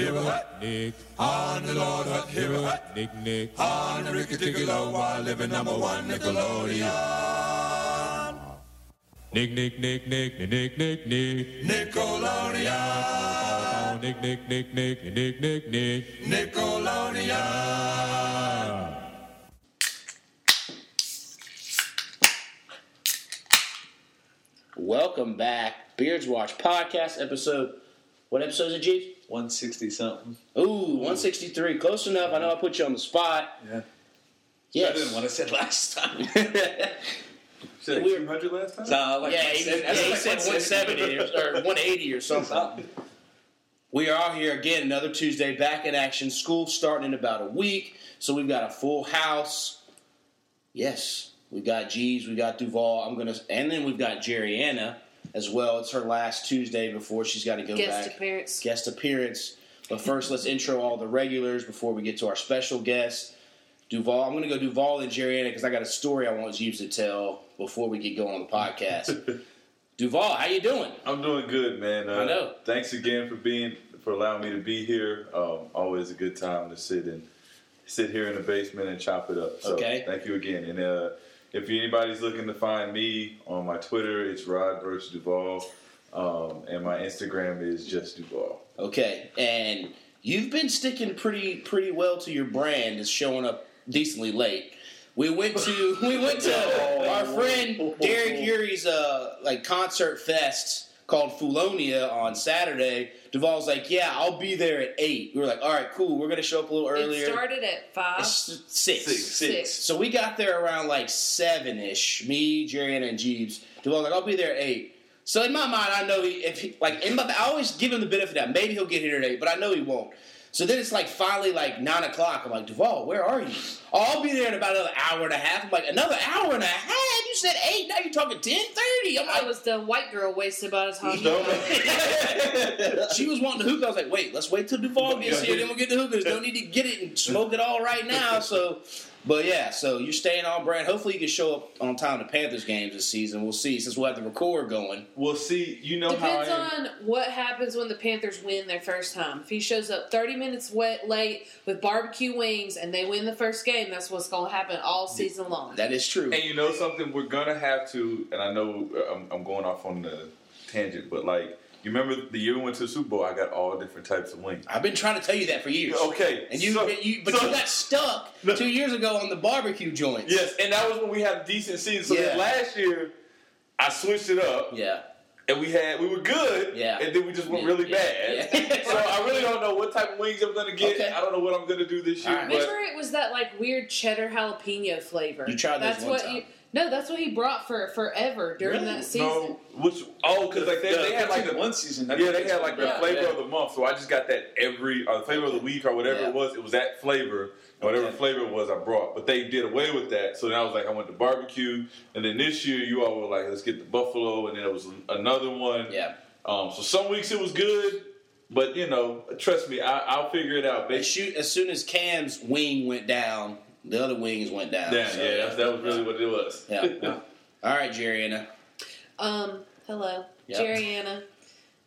hear a hut. Nick, On the Lord hut, hear a hut. Nick, Nick. On the Ricky Ticky Low while living number one Nickelodeon. Nick, Nick, Nick, Nick, Nick, Nick, Nick, Nick. Nickelodeon. Oh, Nick, Nick, Nick, Nick, Nick, Nick, Nick. Nickelodeon. Welcome back, Beards Watch podcast episode. What episode is it, Chief? 160 something. Ooh, 163. Close enough. I know I put you on the spot. Yeah. Yes. Better than what I said last time. Said We're- 200 last time? Nah, like yeah, he, said, yeah, he said 170 or, or 180 or something. We are out here again, another Tuesday, back in action. School starting in about a week, so we've got a full house. Yes, we got Jeebs, we got Duvall. I'm gonna, and then we've got Jerriana as well. It's her last Tuesday before she's got to go Guest back. appearance. Guest appearance. But first, let's intro all the regulars before we get to our special guest, Duvall. I'm going to go Duvall and Jerry because I got a story I want you to tell before we get going on the podcast. Duvall, how you doing? I'm doing good, man. Uh, I know. Thanks again for being for allowing me to be here. Um, always a good time to sit and sit here in the basement and chop it up. So Okay. thank you again. And uh, if anybody's looking to find me on my Twitter, it's Rod versus Duvall, um, and my Instagram is just Duvall. Okay, and you've been sticking pretty pretty well to your brand, is showing up decently late. We went to we went to our friend Derek Urie's uh like concert fest called Fulonia on Saturday. Duvall's like, yeah, I'll be there at eight. We were like, all right, cool. We're gonna show up a little earlier. It started at five. It's six. Six. Six. So we got there around like seven ish. Me, Jerry, and Jeebs. Duvall's like, I'll be there at eight. So in my mind, I know he, if he, like in my, I always give him the benefit of that. Maybe he'll get here at eight, but I know he won't. So then it's like finally like nine o'clock. I'm like, Duvall, where are you? Oh, I'll be there in about another hour and a half. I'm like, another hour and a half? You said eight. Now you're talking ten thirty. I'm I like, was the white girl wasted by the time. she was wanting the hookah. I was like, wait, let's wait till Duvall gets here, then we'll get the hookahs. Don't need to get it and smoke it all right now. So, but yeah, so you're staying on brand. Hopefully, you can show up on time to Panthers games this season. We'll see since we'll have the record going. We'll see, you know Depends how I on what happens when the Panthers win their first time. If he shows up 30 minutes wet, late with barbecue wings and they win the first game, that's what's going to happen all season long. That is true. And you know something, we're gonna have to. And I know uh, I'm, I'm going off on the tangent, but like, you remember the year we went to the Super Bowl? I got all different types of wings. I've been trying to tell you that for years. Okay, And you, so- you but so- you got stuck No. two years ago on the barbecue joints. Yes, and that was when we had a decent season. So Yeah. then last year, I switched it up, Yeah. and we had we were good. Yeah. and then we just went Yeah, really yeah, bad. yeah. so I really don't know what type of wings I'm gonna get. Okay. I don't know what I'm gonna do this year. All right. But Remember, it was that like weird cheddar jalapeno flavor. You tried those That's one what time. You, no, that's what he brought for forever during Really? that season. no, which oh, because like they, they had like the one season. that Yeah, they had like the Yeah. flavor of the month, so I just got that every or the flavor of the week or whatever Yeah. it was. It was that flavor, and whatever Okay. flavor it was, I brought. But they did away with that, so then I was like, I went to barbecue, and then this year you all were like, let's get the buffalo, and then it was another one. Yeah. Um, so some weeks it was good, but you know, trust me, I, I'll figure it out. As, They shoot, as soon as Cam's wing went down, the other wings went down. yeah, So, yeah, that's, that was really what it was. Yeah. yeah. All right, Jerriana. Um, hello, Yep. Jerriana.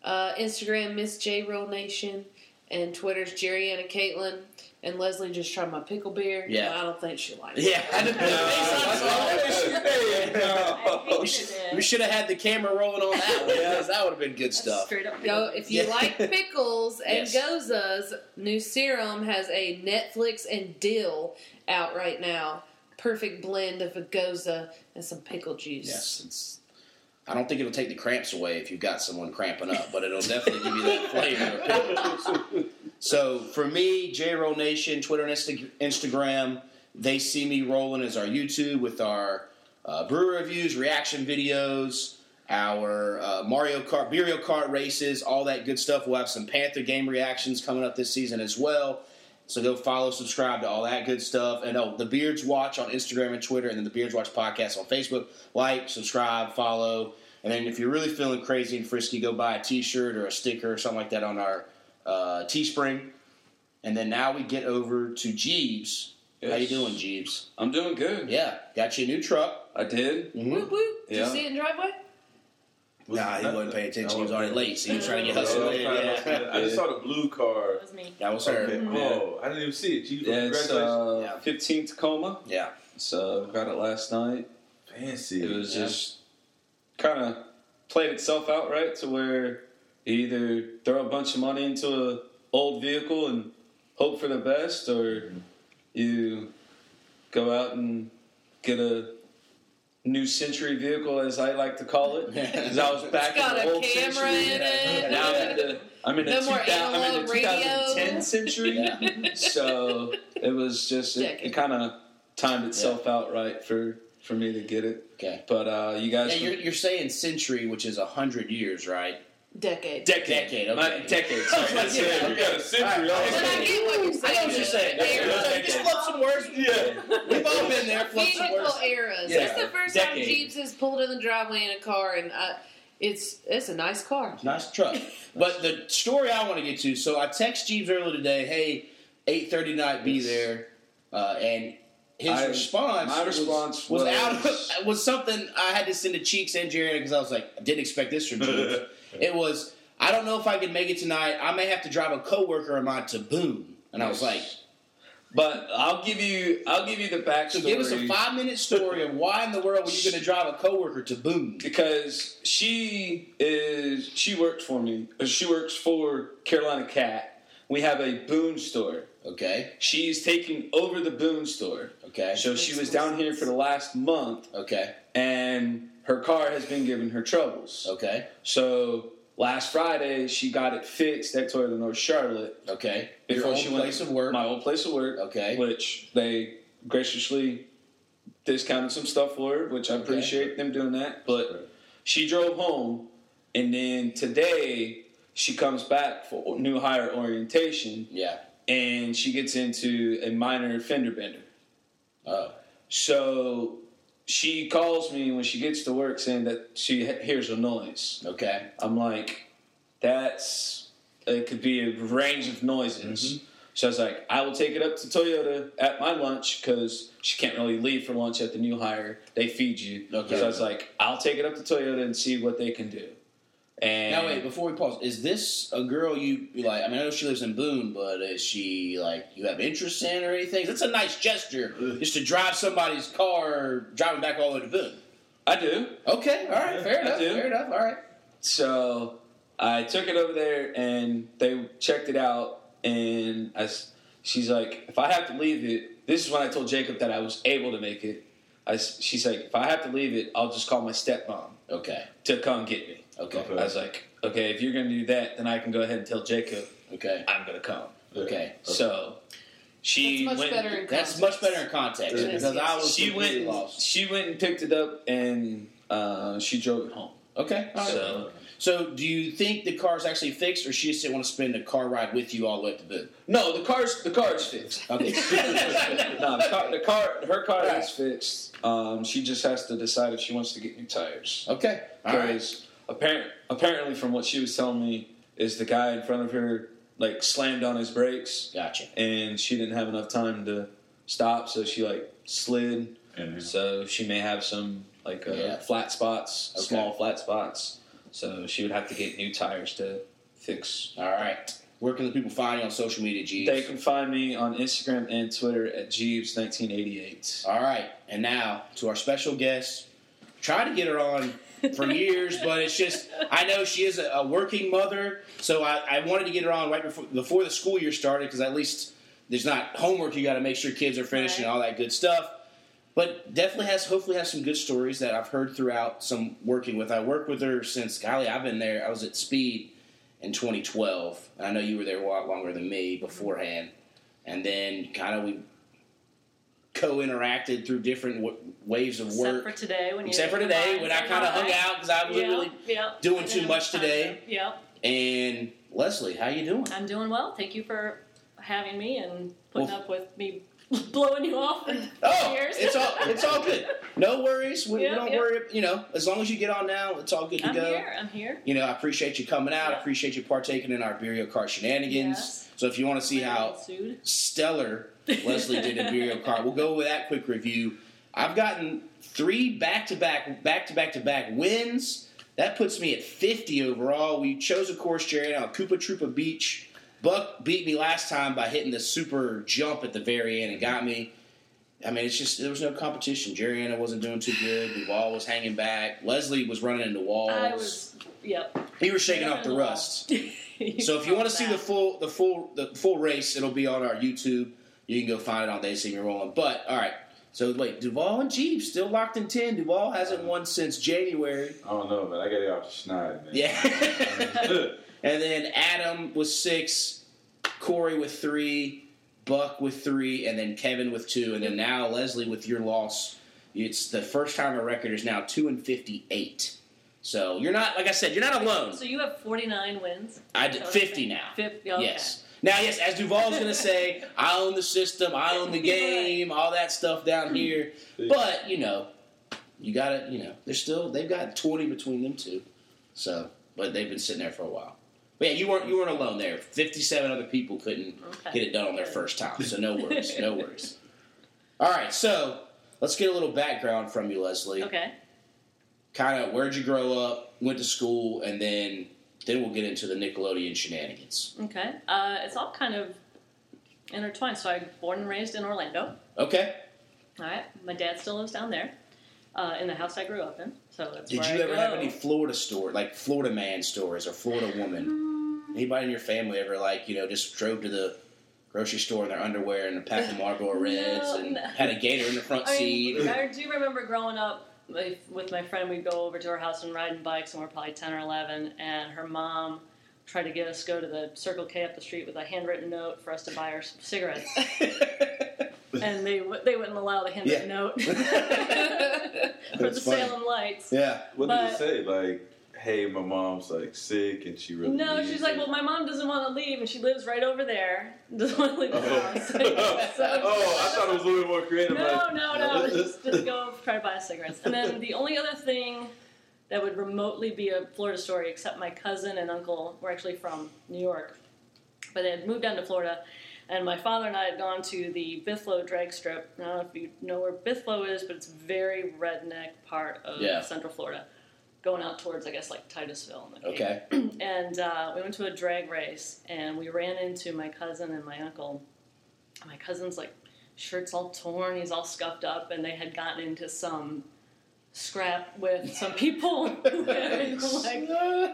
Uh, Instagram Miss J Roll Nation, and Twitter's Jerriana Caitlin. And Leslie just tried my pickle beer. Yeah. I don't think she liked it. Yeah, I didn't put the face on it. We should, we should have had the camera rolling on that one because that would have been good stuff. Straight up. Yo, if you Yeah. like pickles and Yes. goses, New Serum has a Netflix and dill out right now. Perfect blend of a gose and some pickle juice. Yes, it's. I don't think it'll take the cramps away if you've got someone cramping up, but it'll definitely give you that flavor. so for me, J Roll Nation, Twitter and Insta- Instagram, they see me rolling as our YouTube with our uh, brewer reviews, reaction videos, our uh, Mario Kart, Mario Kart races, all that good stuff. We'll have some Panther game reactions coming up this season as well. So go follow, subscribe to all that good stuff. And oh, the Beards Watch on Instagram and Twitter, and then the Beards Watch podcast on Facebook. Like, subscribe, follow. And then if you're really feeling crazy and frisky, go buy a t-shirt or a sticker or something like that on our uh, Teespring. And then now we get over to Jeebs. How you doing, Jeebs? I'm doing good. Yeah, got you a new truck. I did. Mhm. Whoop whoop. Did Yeah. you see it in the driveway? Nah, he wasn't paying attention. He was already late, so he was trying to get Oh, hustled in. okay. I just saw the blue car. That was me. That was her. Okay. Oh, I didn't even see it. Gee, Yeah, it's congratulations. uh, Yeah. 15 Tacoma. Yeah. So got it last night. Fancy. It was Yeah. just kind of played itself out right to where you either throw a bunch of money into a old vehicle and hope for the best, or you go out and get a new century vehicle, as I like to call it, because I was back It's got in the a old camera century. in it. Now I'm in the I'm in No more 2000, I'm in the 2010 century. Yeah. so it was just it, it kind of timed itself out right for for me to get it. Okay. But uh, you guys, Yeah, you're, you're saying century, which is a hundred years, right? Decade. decade, Decade, okay. My- decade. Sorry. I was like, Yeah, you got a century All right. on But I it. get what you're saying. I know what you're saying. Era. Just flip some words. Yeah. We've all been there. Flip some Vehicle words. eras. Yeah. That's the first time Decade. Jeebs has pulled in the driveway in a car, and I, it's it's a nice car. Nice truck. But the story I want to get to. So I text Jeebs earlier today. Hey, eight thirty night, be Yes. there. Uh, and his I- response, my response was, was- out of, was something I had to send to Cheeks and Jared because I was like, I didn't expect this from Jeebs. It was, I don't know if I can make it tonight. I may have to drive a coworker of mine to Boone. And I was like, But I'll give you I'll give you the backstory. so give us a five minute story of why in the world were you going to drive a coworker to Boone? because she is she works for me. uh, She works for Carolina Cat. We have a Boone store. Okay, She's taking over the Boone store. okay, So she was down here for the last month, okay, and her car has been giving her troubles. okay, So last Friday, she got it fixed at Toyota North Charlotte. okay. Before Your she went- place of work. My old place of work. Okay. Which they graciously discounted some stuff for her, which I Okay. appreciate them doing that. But she drove home, and then today she comes back for new hire orientation, Yeah. and she gets into a minor fender bender. Oh. So she calls me when she gets to work saying that she hears a noise. Okay. I'm like, that's it could be a range of noises. Mm-hmm. So I was like, I will take it up to Toyota at my lunch because she can't really leave for lunch at the new hire. They feed you. Okay. So I was like, I'll take it up to Toyota and see what they can do. And Now wait, before we pause, is this a girl you you like? I mean, I know she lives in Boone, but is she like you have interest in or anything? It's a nice gesture just to drive somebody's car, driving back all the way to Boone. I do. Okay, all right, fair I enough, do. fair enough, all right. So I took it over there and they checked it out. And I she's like, if I have to leave it, this is when I told Jacob that I was able to make it. I she's like, if I have to leave it, I'll just call my stepmom Okay, to come get me. Okay, Okay. I was like, okay, if you're going to do that, then I can go ahead and tell Jacob okay, I'm going to come. okay. So she That's much went. better in That's context. much better in context It is, because I was she went. and- lost. She went and picked it up, and uh, she drove it home. Okay, all right. So So, do you think the car's actually fixed, or she just didn't want to spend a car ride with you all the way up to the? no, the car's the car's fixed. Okay. no, the car, the car, her car Right. is fixed. Um, she just has to decide if she wants to get new tires. okay. All right. Apparent, apparently, from what she was telling me, is the guy in front of her like slammed on his brakes, Gotcha. and she didn't have enough time to stop, so she like slid. And So she may have some like uh, Yeah. flat spots, Okay. small flat spots. So she would have to get new tires to fix. All right. Where can the people find you on social media, Jeebs? They can find me on Instagram and Twitter at Jeebs1988. All right, and now to our special guest. Tried to get her on for years, but it's just I know she is a, a working mother, so I, I wanted to get her on right before before the school year started because at least there's not homework you got to make sure kids are finished and Right. all that good stuff. But definitely has hopefully has some good stories that I've heard throughout some working with. I worked with her since golly I've been there. I was at Speed in 2012, and I know you were there a lot longer than me beforehand. And then kind of we co-interacted through different w- waves of Except work. for today, when Except for today, when I kind of hung out because I wasn't yeah, doing too much today. to- Yeah, And Leslie, how you doing? I'm doing well. Thank you for having me and putting Well- up with me blowing you off Oh, it's all it's all good. No worries. We, we don't yep. worry. You know, as long as you get on now, it's all good to go. I'm here. I'm here. You know, I appreciate you coming out. I appreciate you partaking in our Mario Kart shenanigans. Yes. So if you want to see how sued. stellar Leslie did in Mario Kart, we'll go with that quick review. I've gotten three back to back, back to back to back wins That puts me at 50 overall. We chose a course, Jerry, on Koopa Troopa Beach. Buck beat me last time by hitting the super jump at the very end and got me. I mean, it's just there was no competition. Jerriana wasn't doing too good. The wall was hanging back. Leslie was running into walls. I was, yep. he was shaking off the rust. So if you want to see the full the full the full race, it'll be on our YouTube. You can go find it on They See Me Rolling. But all right. So wait, Duvall and Jeep still locked in ten. Duvall hasn't won since January. I don't know, man. I got it off the schneid, man. Yeah. and then Adam was six, Corey with three, Buck with three, and then Kevin with two, and then now Leslie with your loss. It's the first time a record is now two and fifty-eight. So you're not, like I said, you're not alone. So you have 49 wins. I did fifty now. 50, okay. Yes. Now, yes, as Duvall's going to say, I own the system, I own the game, all that stuff down hmm. here. But you know, you got to, you know, they're still they've got twenty between them two. So, but they've been sitting there for a while. But yeah, you weren't you weren't alone there. Fifty-seven other people couldn't Okay. get it done on their first time. So no worries, no worries. All right, so let's get a little background from you, Leslie. Okay. Kind of where'd you grow up, went to school, and then then we'll get into the Nickelodeon shenanigans. Okay. Uh, it's all kind of intertwined. So I was born and raised in Orlando. Okay. All right. My dad still lives down there, uh, in the house I grew up in. So that's Did you I ever go. have any Florida store, like Florida man stories or Florida woman? Anybody in your family ever, like, you know, just drove to the grocery store in their underwear and a pack of Marlboro Reds No, and no. had a gator in the front I seat? mean, I do remember growing up with, with my friend. We'd go over to her house and riding bikes, and we're probably ten or eleven. And her mom tried to get us to go to the Circle K up the street with a handwritten note for us to buy her s- cigarettes, and they they wouldn't allow the handwritten Yeah. note for the funny. Salem lights. yeah. What did But- it say? Like, hey, my mom's like sick and she really. No, needs she's like, it. well, my mom doesn't want to leave, and she lives right over there. Doesn't want to leave the oh. house. Oh. So- oh, I thought it was a little bit more creative. No, like, no, no. Just, just go try to buy cigarettes. And then the only other thing that would remotely be a Florida story, except my cousin and uncle were actually from New York, but they had moved down to Florida. And my father and I had gone to the Bithlo drag strip. I don't know if you know where Bithlo is, but it's a very redneck part of Yeah. Central Florida, going out towards, I guess, like Titusville. And the Cape Okay. and uh, we went to a drag race and we ran into my cousin and my uncle my cousin's like shirt's all torn he's all scuffed up and they had gotten into some scrap with some people who had like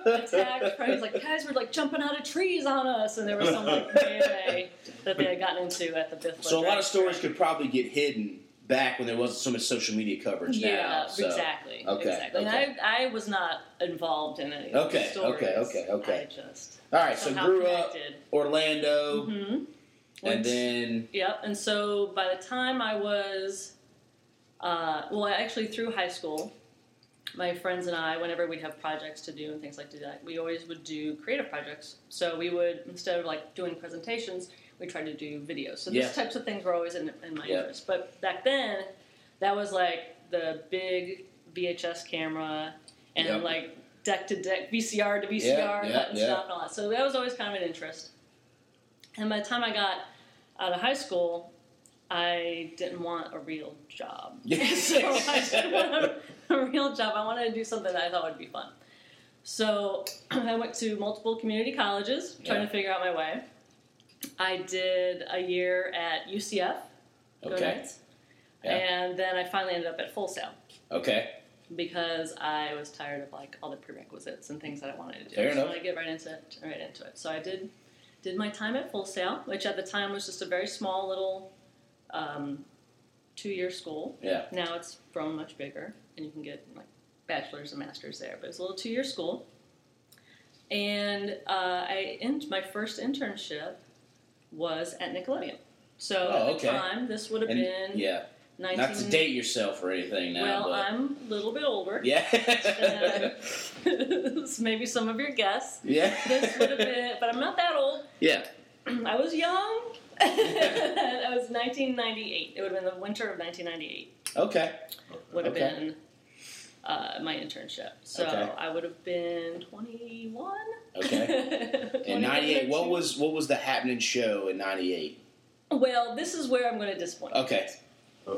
attacked like guys were like jumping out of trees on us and there was some like melee that they had gotten into at the Bithlo So a lot of stories could probably get hidden back when there wasn't so much social media coverage yeah, now. So. exactly. Okay, exactly. okay. And I, I was not involved in any of Okay, the stories. okay, okay, okay. I just All right, so grew up connected. Orlando, hmm and then Yep. And so by the time I was, uh, well, actually through high school, my friends and I, whenever we'd have projects to do and things like that, we always would do creative projects. So we would instead of like doing presentations, we tried to do videos. So Yeah. these types of things were always in, in my Yeah. interest. But back then, that was like the big VHS camera and Yep. like deck to deck, VCR to VCR, Yeah, yeah, and stuff and all that. So that was always kind of an interest. And by the time I got out of high school, I didn't want a real job. so I didn't want a, a real job. I wanted to do something that I thought would be fun. So I went to multiple community colleges trying Yeah. to figure out my way. I did a year at UCF. Okay. Yeah. And then I finally ended up at Full Sail okay, because I was tired of like all the prerequisites and things that I wanted to do. Fair so enough. I get right into it, right into it. So I did did my time at Full Sail, which at the time was just a very small little um, two year school. yeah, Now it's grown much bigger, and you can get like bachelor's and masters there. But it's a little two year school. And uh, I in, my first internship was at Nickelodeon. So Oh, at okay. the time, this would have and been yeah. 19. Not to date yourself or anything now, well, but I'm a little bit older. yeah, And maybe some of your guests. yeah, This would have been, but I'm not that old. yeah. I was young. I was 1998. It would have been the winter of 1998. Okay, Would have Okay. been uh, my internship. So Okay. I would have been 21. okay. In '98, what was what was the happening show in '98? Well, this is where I'm going to disappoint. you Okay. guys.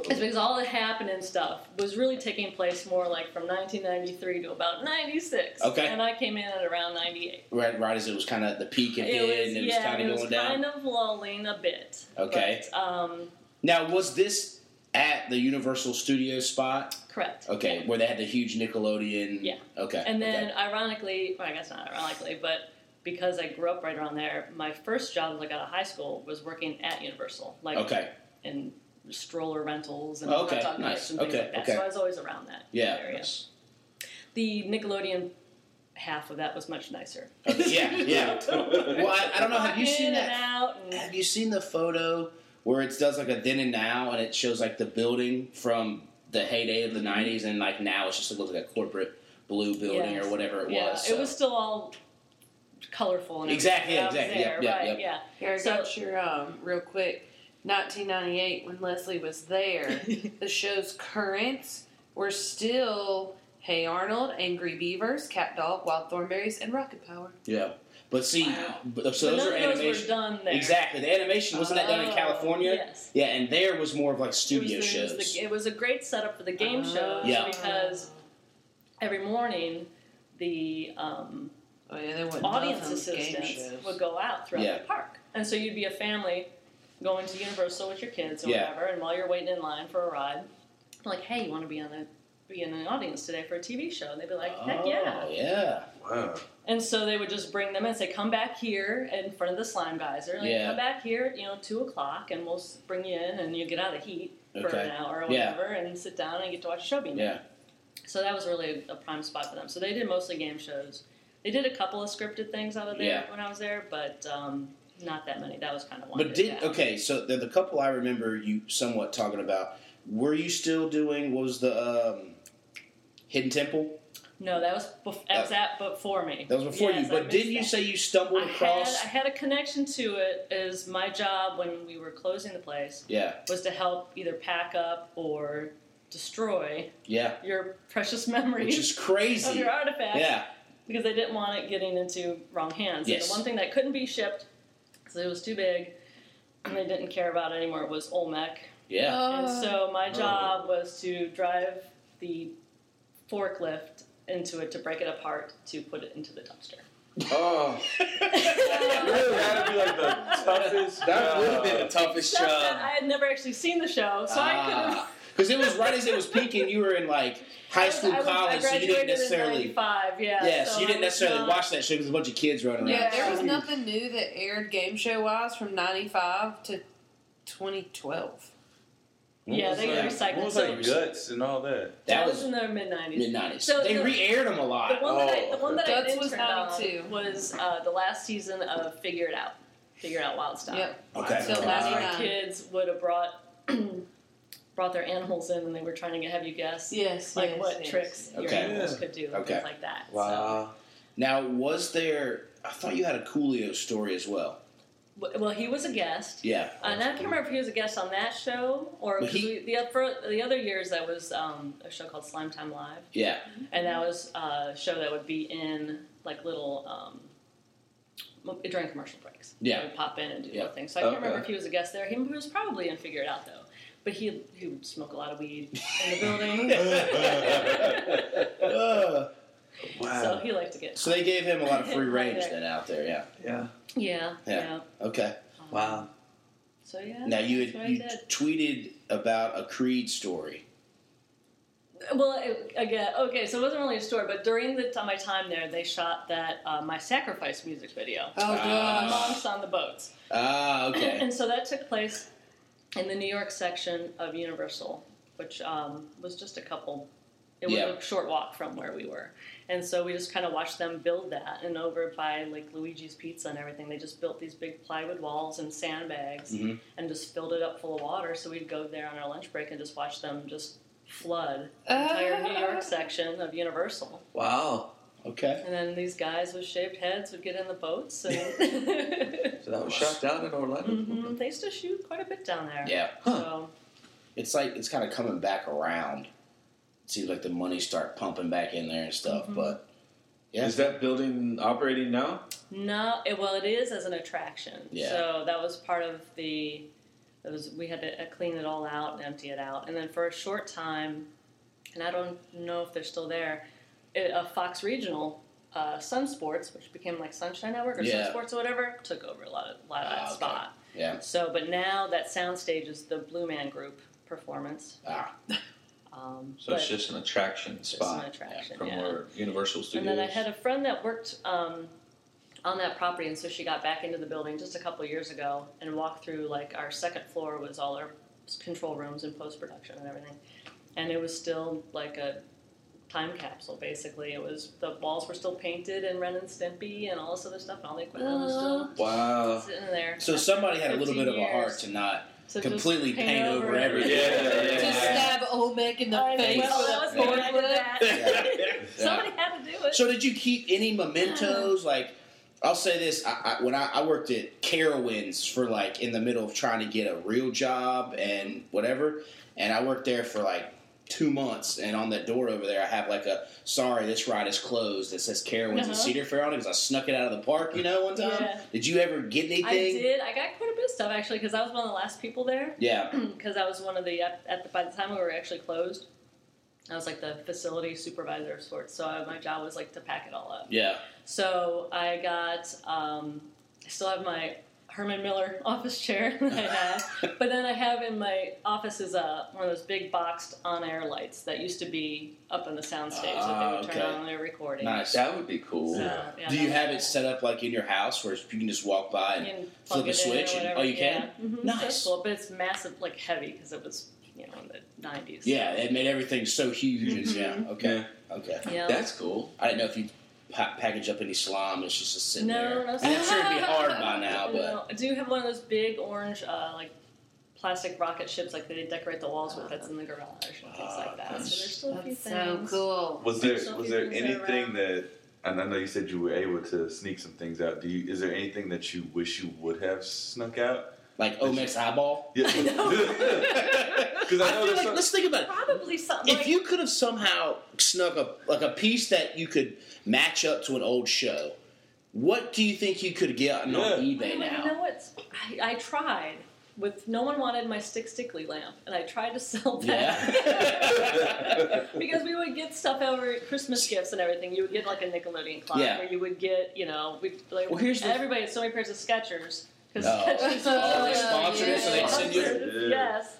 It's because all the happening stuff was really taking place more like from 1993 to about 96. Okay. And I came in at around 98. Right, right as it was kind of the peak it, It was, and it was yeah, kind it of was going down. kind of lulling a bit. Okay. But, um, Now, was this at the Universal Studios spot? correct. Okay, where they had the huge Nickelodeon. Yeah. Okay. And then, okay. ironically, well, I guess not ironically, but because I grew up right around there, my first job as I got out of high school was working at Universal, like Okay. in stroller rentals and Okay, hot dog nice. and things Okay, like that. okay. So I was always around that Yeah. area. The Nickelodeon half of that was much nicer. Okay, yeah, yeah. well, I, I don't know. Have you seen that? out and- Have you seen the photo where it does like a then and now, and it shows like the building from the heyday of the '90s, and like now it's just it looks like a corporate blue building Yes. or whatever it yeah, was. it was still all colorful and Exactly, everything. I was exactly. Yep, there, yep, right? yep. Yeah. Here, I So- got your um, real quick. 1998, when Leslie was there, the show's currents were still Hey Arnold, Angry Beavers, Cat Dog, Wild Thornberrys, and Rocket Power. yeah. But see, Wow. but, so But those none are of those animation. were done there. Exactly, the animation wasn't that done in Oh, California? Yes. Yeah, and there was more of like studio it was, shows. It was, the, it was a great setup for the game shows Yeah. because every morning the um, Oh yeah, audience dozens of game assistants would go out throughout Yeah. the park, and so you'd be a family going to Universal with your kids or Yeah. whatever, and while you're waiting in line for a ride, like, hey, you want to be on the be in the audience today for a TV show? And they'd be like, heck yeah. Oh, yeah. Wow. And so they would just bring them and say, "Come back here in front of the slime geyser. Like, Yeah. come back here, at, you know, two o'clock, and we'll bring you in, and you get out of the heat for Okay. an hour or Yeah. whatever, and sit down and get to watch a show being. Yeah. So that was really a prime spot for them. So they did mostly game shows. They did a couple of scripted things out of there Yeah. when I was there, but um, not that many. That was kind of one. But did okay? So the, the couple I remember you somewhat talking about. Were you still doing? What was the um, Hidden Temple? No, that was bef- that was at before me. That was before Yes, you. But didn't you that. say you stumbled I had, across? I had a connection to it as my job when we were closing the place yeah. was to help either pack up or destroy Yeah. your precious memories Which is of crazy. your artifacts Yeah. because they didn't want it getting into wrong hands. And Yes. the one thing that couldn't be shipped because it was too big and they didn't care about it anymore was Olmec. Yeah. and so my oh. job was to drive the forklift into it to break it apart to put it into the dumpster. Oh, really? That'd be like the toughest. That would have been the toughest Except that job. I had never actually seen the show, so I ah. couldn't. Because it was right as it was peaking. You were in like high school, I was- I college, so you didn't necessarily. In 95, yeah. Yeah, so so you I didn't was necessarily not- watch that show because a bunch of kids running around. Yeah, there was nothing new that aired game show wise from 95 to 2012. What Yeah, they like, recycled What was so like guts and all that? That That was was in the mid '90s. mid nineties. So they the- re-aired them a The lot. one that I, Oh, the one that I Guts was interned on 92. was uh, the last season of Figure It Out. Figure It Out Wild Style. Yep. Okay. So last year, kids would have brought brought their animals in, and they were trying to have you guess Yes, like yes, what yes. tricks your Okay. animals Yeah. could do, and Okay. things like that. So now, was there? I thought you had a Coolio story as well. So, w- well, he was a guest. Yeah. And I can't remember if he was a guest on that show or he- we, the, for the other years that was um, a show called Slime Time Live, Yeah. and that was a show that would be in like little um, during commercial breaks. Yeah. They would pop in and do Yeah. little things. So I can't Okay. remember if he was a guest there. He was probably in Figure It Out though, but he he would smoke a lot of weed in the building, Uh, so he liked to get. so they gave him a lot of free range then out there. Yeah. Yeah. Yeah, Yeah. yeah. Okay. Um, Wow. So yeah. Now you had, you did. tweeted about a Creed story. Well, it, again, okay, so it wasn't really a story, but during the time, my time there, they shot that uh, my sacrifice music video Oh, Ah. gosh. amongst on the boats, Ah, okay. and so that took place in the New York section of Universal, which um, was just a couple. It was Yeah. a short walk from where we were, and so we just kind of watched them build that. And over by like Luigi's Pizza and everything, they just built these big plywood walls and sandbags, Mhm. and just filled it up full of water. So we'd go there on our lunch break and just watch them just flood the entire New York section of Universal. Wow. Okay. And then these guys with shaved heads would get in the boats, and So that was shot down in Orlando. Mhm, they used to shoot quite a bit down there. Yeah. So It's like it's kind of coming back around. It seems like the money start pumping back in there and stuff, Mm-hmm. but yeah. Is that building operating now? no, it, well, it is as an attraction. Yeah. So that was part of the it was we had to uh, clean it all out and empty it out. And then for a short time, and I don't know if they're still there, it, uh, Fox Regional. Uh, Sun Sports, which became like Sunshine Network or Yeah. Sun Sports or whatever, took over a lot of, lot of Ah, that okay. spot. Yeah. So, but now that soundstage is the Blue Man Group performance. Ah. Um, So it's but just an attraction spot an attraction, from yeah. where Universal Studios. And then I had a friend that worked um, on that property, and so she got back into the building just a couple years ago and walked through like our second floor was all our control rooms and post production and everything, and it was still like a time capsule basically. It was the walls were still painted and Ren and Stimpy and all this other stuff, and all the equipment was still wow. sitting there. So somebody had a little 15 bit of a heart years. to not So completely paint over it. everything. Yeah, yeah, To yeah. stab Olmec in the I face well, with that a was me. I did forklift. that. Yeah. Somebody had to do it. So did you keep any mementos? Like, I'll say this: I, I, when I, I worked at Carowinds for like in the middle of trying to get a real job and whatever, and I worked there for like two months. And on that door over there, I have like a "Sorry, this ride is closed." That says Carowinds Uh-huh. and Cedar Fair on it because I snuck it out of the park. You know, one time. Yeah. Did you ever get anything? I did. I got quite a bit of stuff actually because I was one of the last people there. Yeah. because I was one of the at, at the by the time we were actually closed, I was like the facility supervisor of sorts. So I, my job was like to pack it all up. Yeah. So I got um, I still have my Herman Miller office chair that I have, but then I have in my office is a one of those big boxed on air lights that used to be up on the soundstage that Ah, they would turn okay. on when they were recording. Nice. That would be cool. So, yeah, Do you that- have it set up like in your house where you can just walk by and flip plug a it in or switch and- oh, you can? Yeah. Mhm. Nice. That's cool, but it's massive, like heavy because it was you know in the nineties. yeah, it made everything so huge. and Mhm. Yeah. Okay. Okay. Yeah. That's cool. I didn't know if you pa- package up any slime. and she's just sitting no, there. no. And I'm sure it'd be hard by now, but No, I do have one of those big orange, uh, like plastic rocket ships, like they decorate the walls with. That's in the garage and things like that. So there's still a few That's so things. cool. Was there was there anything around. that and I know you said you were able to sneak some things out. Do you is there anything that you wish you would have snuck out? Like Olmec's eyeball. Yeah. Because I, I know feel like some, let's think about it. Probably something. If like, you could have somehow snuck a like a piece that you could match up to an old show, what do you think you could get on Yeah. eBay Well, You now? know what? I, I tried. With no one wanted my Stick Stickly lamp, and I tried to sell that. Yeah. because we would get stuff over Christmas gifts and everything. You would get like a Nickelodeon clock, Yeah. or you would get, you know, we like Well, here's the- everybody had so many pairs of Skechers because Oh. Skechers Oh, was they sponsored it, so they'd send you- sponsored, Yes.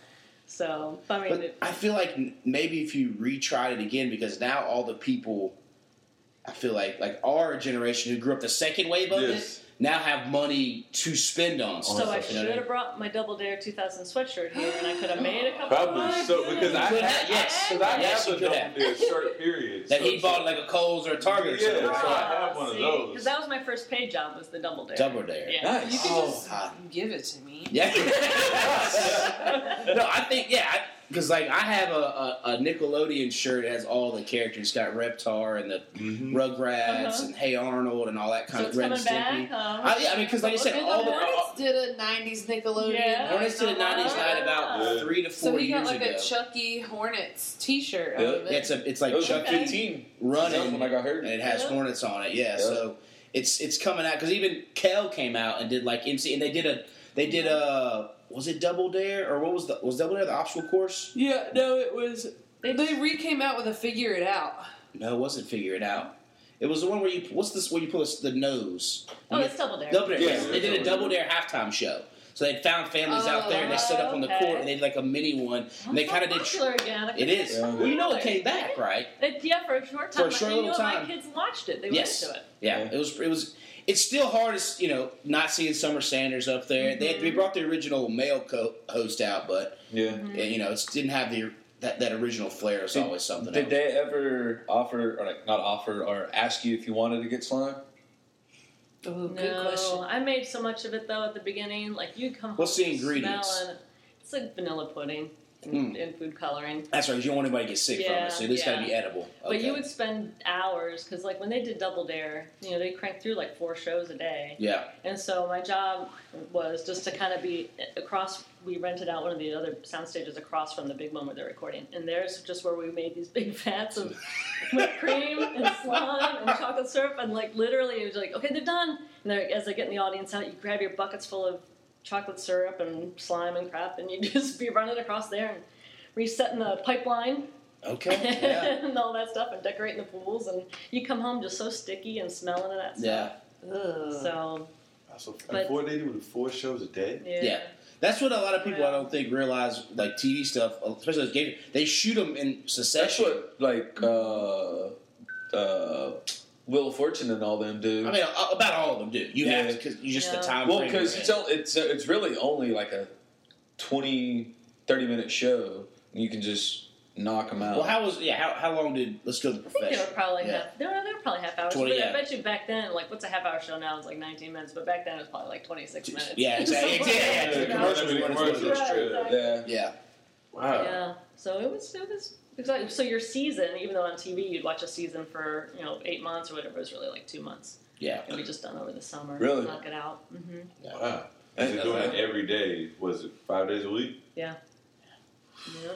So I mean, But it, I feel like n- maybe if you retried it again, because now all the people, I feel like like our generation who grew up the second wave of Yes. It, now have money to spend on so stuff. I you know should what I mean? have brought my Double Dare 2000 sweatshirt here, and I could have made a couple. Probably of so because I You could have, have, yes. because I Yes, have you the double have. dare shirt period. that so- he bought like a Kohl's or a Target or Yeah, something. so I have one of those. Because that was my first paid job was the Double Dare. Double Dare. Yeah. Nice. You can Oh, just God. give it to me. Yeah. no, I think yeah, because like I have a, a, a Nickelodeon shirt that has all the characters. It's got Reptar and the Mhm. Rugrats Uh-huh. and Hey Arnold and all that kind So of it's Ren coming back. huh? Uh, yeah, I mean, because like I said, And all the the Hornets did a '90s Nickelodeon. Yeah. Hornets did a '90s night about Yeah. three to So four he got years like ago. a Chucky Hornets T-shirt Yeah. out of it. it's a it's like It was Chucky Okay. 15 running when I got hurt. and it has Yeah. Hornets on it. Yeah, Yeah. so it's it's coming out because even Kel came out and did like MC and they did a they did a was it Double Dare or what was the was Double Dare the obstacle course? yeah, no, it was. They They re came out with a figure it out. No, it wasn't Figure It Out. It was the one where you what's this where you pull the nose? Oh, it's Double Dare. Double Dare. Yeah, yes. yeah, they did a Double Double Dare halftime show. So they found families out there and they set up on the Oh, okay. court and they did like a mini one and they Oh, kind of did. popular again. It is. Yeah. Well, you know it came back, right? It, yeah, for a short time. For a time. short and you know little time. My kids watched it. They Yes. went to it. Yeah, Yeah. it was. It was. It's still hard as you know not seeing Summer Sanders up there. They Mm-hmm. they brought the original male co- host out, but Yeah. Mm-hmm. you know it didn't have the that, that original flair. It's Did- always something. Did else. they ever offer, or like not offer, or ask you if you wanted to get slime? Oh, good no, question. I made so much of it though at the beginning. Like you come What's home the ingredients? smelling- It's like vanilla pudding and, Mm. and food coloring. That's right. You don't want anybody to get sick from it, so it's got to be edible. But you would spend hours because, like, when they did Double Dare, you know, they cranked through like four shows a day. yeah. And so my job was just to kind of be across. We rented out one of the other sound stages across from the big one where they're recording, and there's just where we made these big vats of whipped cream and slime and chocolate syrup, and like literally it was like, okay, they're done. And they're, as they get in the audience out, you grab your buckets full of chocolate syrup and slime and crap, and you'd just be running across there and resetting the pipeline Okay. Yeah. and all that stuff and decorating the pools, and you come home just so sticky and smelling of that stuff. yeah. Ugh. So So But- four they do four shows a day. yeah. Yeah. That's what a lot of people I don't think realize, like TV stuff, especially those games. They shoot them in That's succession. what like uh, uh, Wheel of Fortune and all them do. I mean, about all of them do. You have Yeah. to because you just Yeah. the time. well, because it's in. it's uh, it's really only like a 20, 30 minute show. And you can just knock them out. Well, how was yeah? How, how long did let's go to the I think they were probably Yeah. half. They were, they were probably half hours. 20, but yeah. I bet you back then, like, what's a half hour show now? It's like 19 minutes, but back then it was probably like 26 minutes. Yeah, exactly. Somewhere Yeah, yeah, around the commercials Yeah, were- commercials, true. yeah. Yeah, Wow. Yeah. So it was it was exciting. So your season, even though on TV you'd watch a season for you know eight months or whatever, it was really like two months. yeah. And we just done over the summer. Really? Knock it out. hmm Wow. And they're doing it every day. Was it five days a week? Yeah. Yeah.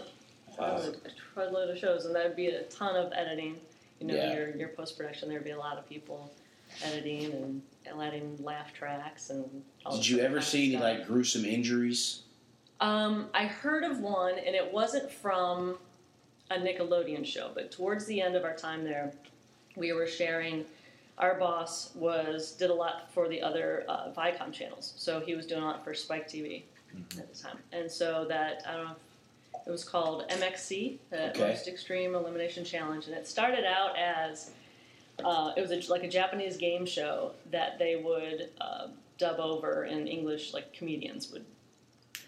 Wow. A truckload of shows, and that'd be a ton of editing. You know, Yeah. your your post production, there'd be a lot of people editing and, and adding laugh tracks and. All Did you ever see any stuff. like gruesome injuries? Um, I heard of one, and it wasn't from a Nickelodeon show, but towards the end of our time there, we were sharing. Our boss was did a lot for the other uh, Viacom channels, so he was doing a lot for Spike TV at the time, and so that I don't know. It was called MXC, the Okay. Most Extreme Elimination Challenge, and it started out as uh, it was a, like a Japanese game show that they would uh, dub over in English, like comedians would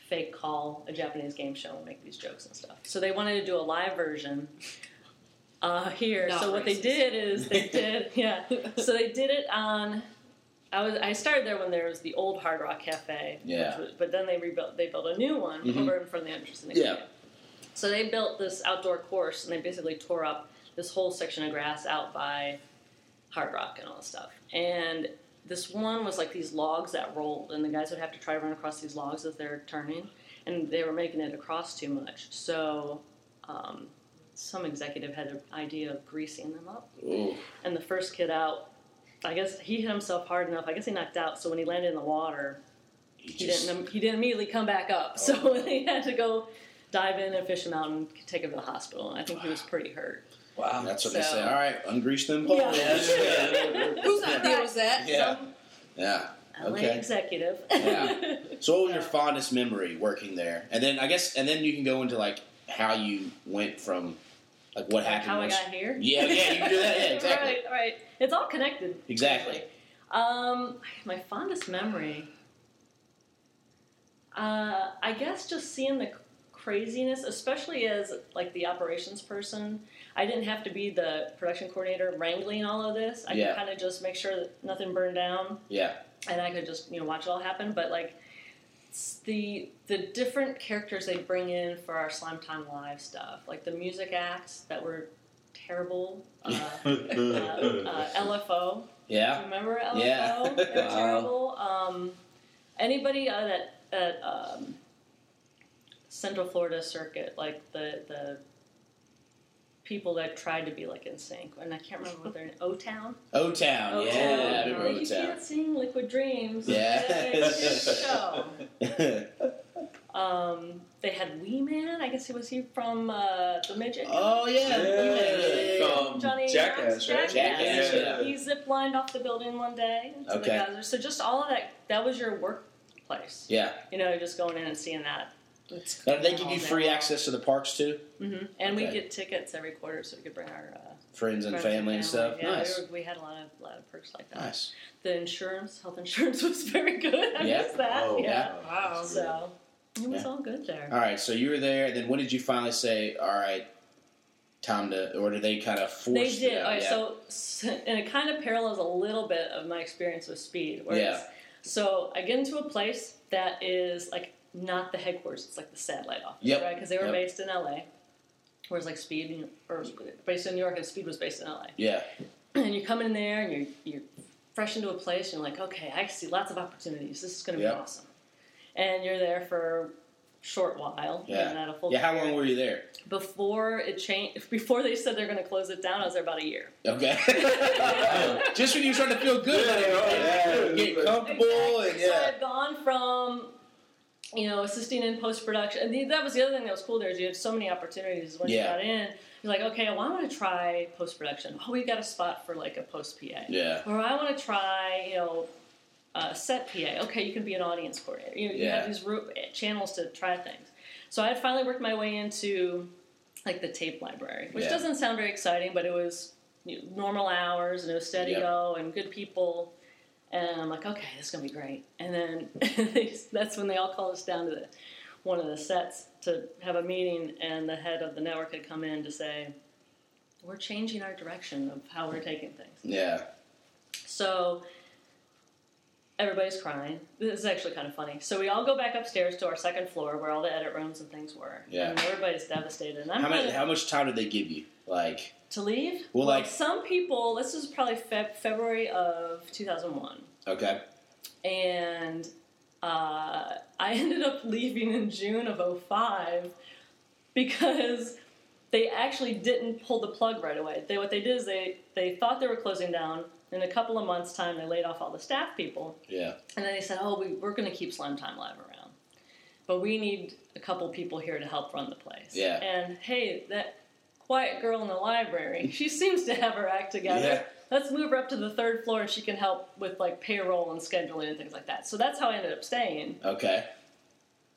fake call a Japanese game show and make these jokes and stuff. So they wanted to do a live version uh, here. Not so what they did is they did yeah. So they did it on. I was I started there when there was the old Hard Rock Cafe. which Yeah. was- but then they rebuilt. They built a new one Mhm. over in front of the entrance. The Yeah. cafe. So they built this outdoor course and they basically tore up this whole section of grass out by Hard Rock and all this stuff. And this one was like these logs that rolled, and the guys would have to try to run across these logs as they're turning, and they were making it across too much. So um, some executive had an idea of greasing them up. Ooh. And the first kid out, I guess he hit himself hard enough. I guess he knocked out. So when he landed in the water, He he just- didn't. He didn't immediately come back up. So they had to go dive in and fish him out and take him to the hospital. And I think he was pretty hurt. Wow. That's what they say. All right, ungrease them poles. Yeah. Yeah. Whose idea was that? yeah. Yeah. LA Okay. executive. Yeah. So, what was your fondest memory working there? And then I guess, and then you can go into like how you went from, like what Like happened. how I got here. Yeah, yeah, you can do that. Yeah, exactly. right, right. It's all connected. Exactly. Um, my fondest memory. Uh, I guess just seeing the craziness, especially as like the operations person. I didn't have to be the production coordinator wrangling all of this. I Yeah. could kind of just make sure that nothing burned down, Yeah. and I could just you know watch it all happen. But like the the different characters they bring in for our Slime Time Live stuff, like the music acts that were terrible. Uh, uh, uh, LFO. Yeah. Remember LFO? Yeah. They were terrible. Um, anybody uh, that at um, Central Florida circuit, like the the people that tried to be like NSYNC, and I can't remember what they're in O Town. O Town. Yeah. I Town. remember You O Town. can't sing Liquid Dreams. Yeah. It's a show. Um, they had Wee Man. I guess he was he from uh, the midget. oh yeah. Yeah. yeah. Um, Johnny Jackass, right? Jackass. Jackass, yeah. He zip lined off the building one day. to the Okay. guys. So just all of that. That was your workplace. Yeah. You know, just going in and seeing that. It's Now, they give you free access to the parks too, hmm And we get tickets every quarter, so we could bring our uh, friends and friends family and stuff. Yeah, nice. we, were, we had a lot of lot of perks like that. Nice. The insurance, health insurance, was very good. I Yeah? missed that. Oh, yeah. Wow. So it was Yeah. all good there. All right. So you were there. Then when did you finally say, "All right, time to," or did they kind of force? They did. out? All right, yeah. so, so, and it kind of parallels a little bit of my experience with Speed. Where Yeah. So I get into a place that is like not the headquarters; it's like the satellite office, Yep. right? Because they were Yep. based in LA, whereas like Speed, or based in New York, and Speed was based in LA. yeah. And you come in there and you're you're fresh into a place, and you're like, okay, I see lots of opportunities. This is going to be Yep. awesome. And you're there for a short while. Yeah. Not a full Yeah. How long were you there? before it changed? Before they said they're going to close it down, I was there about a year. Okay. Just when you're starting to feel good about Yeah, everything, yeah. get comfortable and yeah. So yeah. I've gone from you know, assisting in post production. And that was the other thing that was cool there is you had so many opportunities when Yeah. you got in. You're like, okay, well, I want to try post production. Oh, we've got a spot for like a post PA. Yeah. Or I want to try, you know, uh, set PA. Okay, you can be an audience coordinator. You, you have these ro- channels to try things. So I had finally worked my way into like the tape library, which Yeah. doesn't sound very exciting, but it was you know, normal hours and it was steady Yep. go and good people. And I'm like, okay, this is gonna be great. And then they, that's when they all called us down to the, one of the sets to have a meeting, and the head of the network had come in to say, we're changing our direction of how we're taking things. Yeah. So everybody's crying. This is actually kind of funny. So we all go back upstairs to our second floor where all the edit rooms and things were. Yeah. And everybody's devastated. And I'm How many? How much time did they give you? Like, to leave? Well, like- some people. This was probably Feb- February of 2001, okay, and uh, I ended up leaving in June of 05 because they actually didn't pull the plug right away. They what they did is they they thought they were closing down. In a couple of months' time, they laid off all the staff people, yeah, and then they said, "Oh, we, we're going to keep Slime Time Live around, but we need a couple people here to help run the place." Yeah. And hey, that quiet girl in the library, she seems to have her act together. Yeah. Let's move her up to the third floor, and she can help with like payroll and scheduling and things like that. So that's how I ended up staying. okay,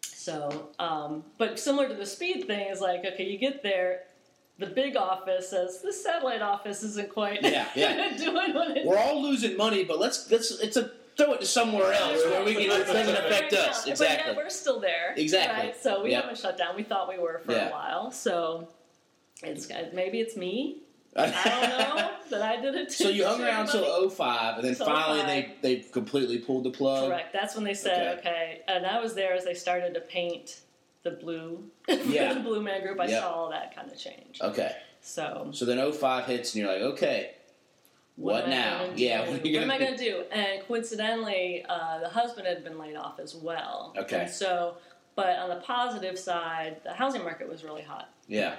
So, um, but similar to the speed thing is like, okay, you get there. The big office says the satellite office isn't quite Yeah, yeah. doing what it we're all losing money, but let's let's it's a throw it to somewhere else where we can it doesn't affect us. But Exactly. yeah, we're still there. Exactly. Right? So we Yep. haven't shut down. We thought we were for Yeah. a while. So it's maybe it's me. I don't know but I did it. too. so you hung around till 05, and then Till finally 05. they they completely pulled the plug. Correct. That's when they said, Okay. okay. And I was there as they started to paint the blue, Yeah. the Blue Man Group. I Yep. saw all that kind of change. Okay, So so then 05 hits, and you're like, okay, what, I now? Yeah, what you am I going to do? And coincidentally, uh, the husband had been laid off as well. Okay. And so, but on the positive side, the housing market was really hot. Yeah,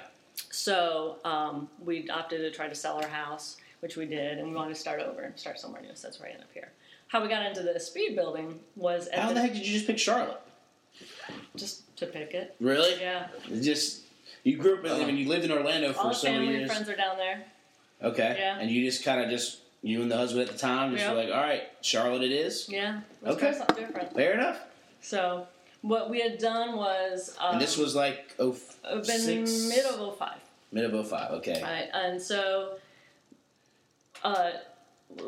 So um, we opted to try to sell our house, which we did, and we wanted to start over and start somewhere new. So that's where I ended up here. How we got into the speed building was at how the, the heck did you just pick Charlotte? just to pick it. Really? Yeah, Just you grew up in, I mean, you lived in Orlando all for the so many family and years. friends are down there. Okay. Yeah. And you just kind of just you and the husband at the time just were like, all right, Charlotte, it is. Yeah, let's Okay. try something different. Fair enough. So what we had done was um, And this was like oh uh, six- mid of 05. mid of 05. Okay. Right, and so uh,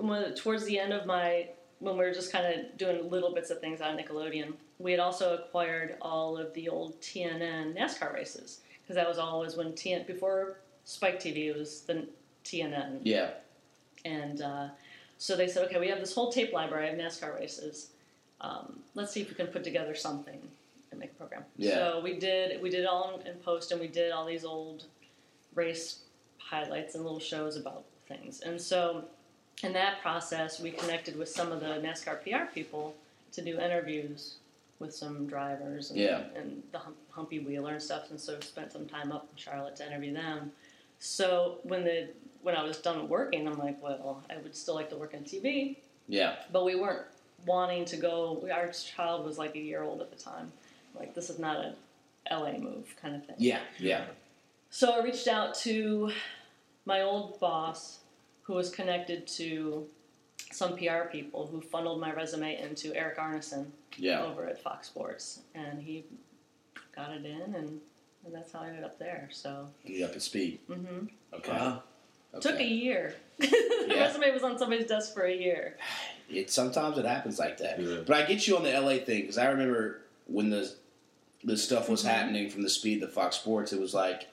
when, towards the end of my when we were just kind of doing little bits of things on Nickelodeon, we had also acquired all of the old TNN NASCAR races because that was always when TN before Spike TV it was the TNN, Yeah. and uh, so they said, okay, we have this whole tape library of NASCAR races. Um, let's see if we can put together something and make a program. Yeah. So we did. We did it all in, post, and we did all these old race highlights and little shows about things. And so, in that process, we connected with some of the NASCAR PR people to do interviews with some drivers and, Yeah. and the hum- Humpy Wheeler and stuff. And so, spent some time up in Charlotte to interview them. So when the when I was done working, I'm like, well, I would still like to work on TV, Yeah. but we weren't wanting to go. Our child was like a year old at the time. Like this is not a LA move kind of thing. Yeah. Yeah. So I reached out to my old boss, who was connected to some PR people who funneled my resume into Eric Arneson Yeah. over at Fox Sports, and he got it in, and, and that's how I ended up there. So You up at speed. Mm-hmm. Okay. Wow. Okay. took a year. the Yeah. resume was on somebody's desk for a year. It sometimes it happens like that. Yeah. But I get you on the LA thing because I remember when the the stuff was Mhm. happening from the speed of Fox Sports. It was like,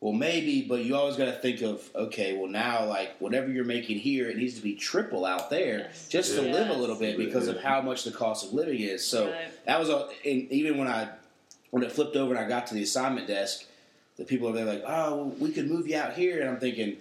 well, maybe, but you always got to think of okay, well now like whatever you're making here, it needs to be triple out there Yes. just to Yeah. live a little bit Yes. because of how much the cost of living is. So Right. that was a and even when I when it flipped over and I got to the assignment desk, the people over there like, oh, well, we could move you out here, and I'm thinking.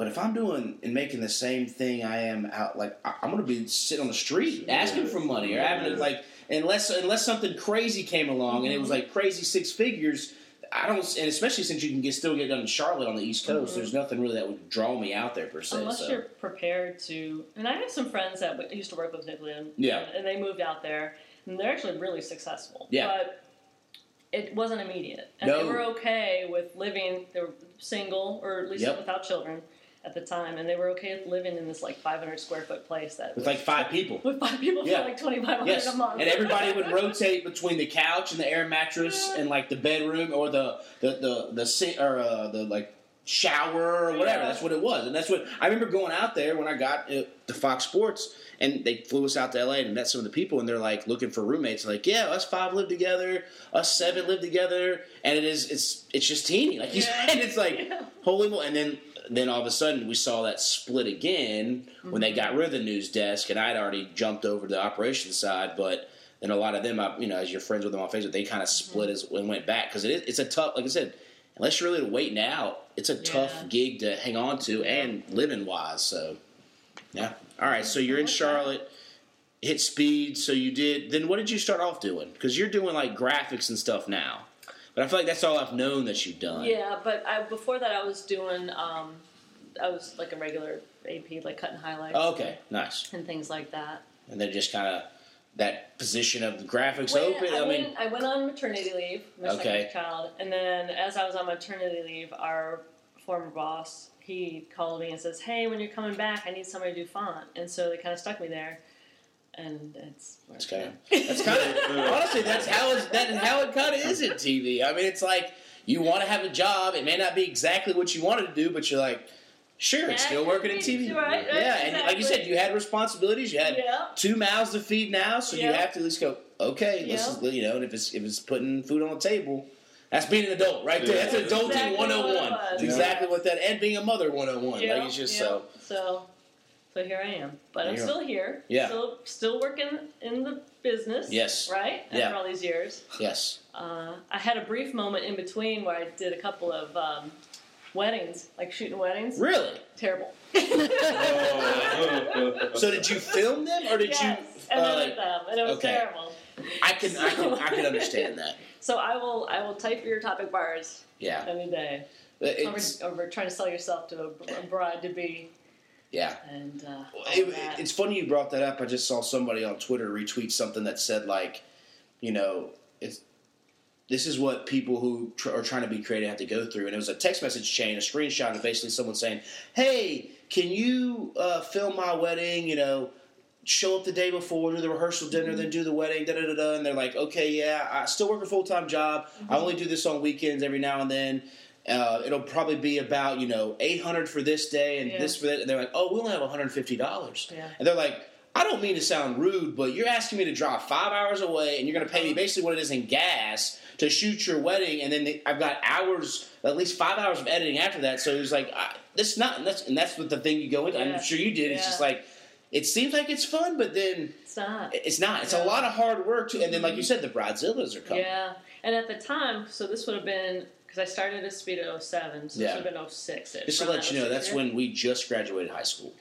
But if I'm doing and making the same thing I am out, like I- I'm going to be sitting on the street asking for money or having to like unless unless something crazy came along and it was Mm-hmm. like crazy six figures. I don't, and especially since you can get still get done in Charlotte on the East Coast. Mhm. There's nothing really that would draw me out there per se. Unless so. you're prepared to, and I have some friends that used to work with Nickelodeon, Yeah. and, and they moved out there, and and they're actually really successful. Yeah. But it wasn't immediate, and No. they were okay with living. They were single, or at least Yep. without children at the time, and they were okay with living in this like 500 square foot place that with was- like five people. with five people Yeah. for like 2,500 Yes, a month, and everybody would rotate between the couch and the air mattress and like the bedroom or the the the the si- or uh, the like shower or whatever. Yeah. That's what it was, and that's what I remember going out there when I got uh, to Fox Sports, and they flew us out to LA and met some of the people, and they're like looking for roommates. Like, yeah, us five live together, us seven live together, and it is it's it's just teeny, like you Yeah. said. It's like Yeah. holy moly, and then. Then all of a sudden we saw that split again when they got rid of the news desk, and I'd already jumped over to the operations side. But then a lot of them, I, you know, as you're friends with them on Facebook, they kind of split as and went back because it is, it's a tough, like I said, unless you're really waiting out, it's a tough gig to hang on to and living wise. So, yeah. All right. So you're in Charlotte, hit speed. So you did. Then what did you start off doing? Because you're doing like graphics and stuff now. But I feel like that's all I've known that you've done. Yeah, but I, before that, I was doing. Um, I was like a regular AP, like cutting highlights. Oh, okay. Nice. And things like that. And then just kind of that position of the graphics When open. I, I mean, went, I went on maternity leave, my Okay. second child, and then as I was on maternity leave, our former boss he called me and says, "Hey, when you're coming back, I need somebody to do font," and so they kind of stuck me there, and it's That's kind of that's kind of honestly that's how it's, that is how it kind of is in TV. I mean, it's like you want to have a job. It may not be exactly what you wanted to do, but you're like, sure, it's still working in TV. right, right, yeah, and like you said, you had responsibilities. You had Yeah. two mouths to feed now, so you have to at least go, okay, this is you know, and if it's if it's putting food on the table. That's being an adult, right there. That's That's adulting exactly 101. was. That's Yeah. exactly what that, and being a mother 101. Yeah, like it's just yeah. so. So, so here I am, but I'm still here. Yeah. Still, still working in the business. Yes. Right. Yeah. After all these years, Yes. uh, I had a brief moment in between where I did a couple of um, weddings, like shooting weddings. Really? Terrible. So did you film them, or did yes, you? and uh, edit them, and it was okay. terrible. I can, I can, I can understand that. So I will, I will type your topic bars Yeah, any day. it's over, over trying to sell yourself to a, a bride to be, yeah. and uh, It- it's funny you brought that up. I just saw somebody on Twitter retweet something that said like, you know, it's this is what people who tr- are trying to be creative have to go through, and it was a text message chain, a screenshot of basically someone saying, "Hey, can you uh, film my wedding? You know." Show up the day before, do the rehearsal dinner, then do the wedding, da da da da. And they're like, okay, yeah, I still work a full time job. I only do this on weekends every now and then. Uh, it'll probably be about you know eight hundred for this day and Yeah. this for that. And they're like, oh, we only have one hundred fifty dollars. Yeah. And they're like, I don't mean to sound rude, but you're asking me to drive five hours away, and you're going to pay me basically what it is in gas to shoot your wedding, and then they, I've got hours, at least five hours of editing after that. So it was like, I, this not, and that's, and that's what the thing you go into. Yeah. I'm sure you did. It's just like. It seems like it's fun, but then it's not. it's not. It's Yeah. a lot of hard work too. And then, like you said, the bridezillas are coming. Yeah, and at the time, so this would have been because I started at speed at 07, so Yeah. this would have been 06. -ish, Just to around let you know, that that's 06 when we just graduated high school.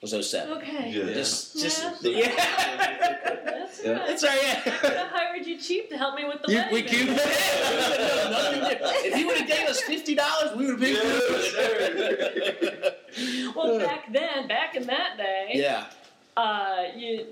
It was 07. Okay. Yeah. Just, just, Yeah. yeah. That's Yeah. right. It's all right. I Yeah. hired you cheap to help me with the You, wedding. we could. business. Yeah. No, no, no, if he would have gave us fifty dollars, we would have been good. Well, back then, back in that day, yeah. uh, you,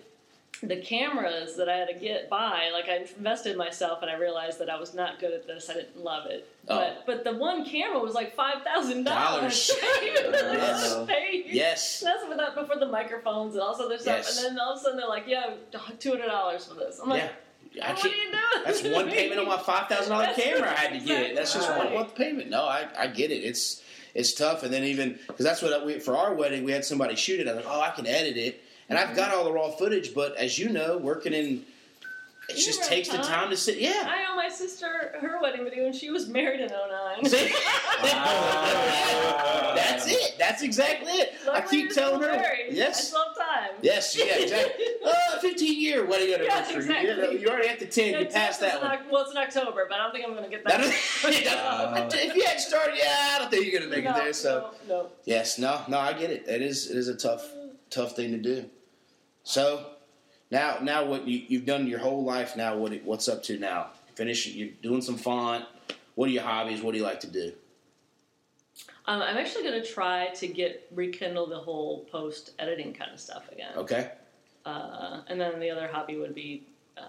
the cameras that I had to get by, like I invested in myself, and I realized that I was not good at this. I didn't love it, Oh. but but the one camera was like five thousand Dollars. Yes. Yes. That's without before the microphones and all this other stuff. Yes. And then all of a sudden they're like, "Yeah, two hundred dollars for this." I'm like, Yeah. I "What are you doing?" that's one payment on my five thousand dollar camera. I had to get it. That's just one month payment. No, I, I get it. It's it's tough. And then even because that's what we for our wedding we had somebody shoot it. I was like, oh, I can edit it, and I've got all the raw footage. But as you know, working in it You just takes the time. time to sit. Yeah. I owe my sister her wedding video, and she was married in 09. See? That's it. That's exactly it. I keep telling her. married. Yes. still have time. Yes, yeah, exactly. Uh, 15 year wedding anniversary. exactly. You, you already at the 10, you passed that one. Oc- well, it's in October, but I don't think I'm going to get That if you hadn't started, yeah, I don't think you're going to make no, it there. So, no, no. yes, no, no, I get it. It is, it is a tough, tough thing to do. So, now, now what you, you've done your whole life now, what, what's up to now? Finish, you're doing some font. What are your hobbies? What do you like to do? Um, I'm actually going to try to get rekindle the whole post editing kind of stuff again. Okay. Uh, and then the other hobby would be um,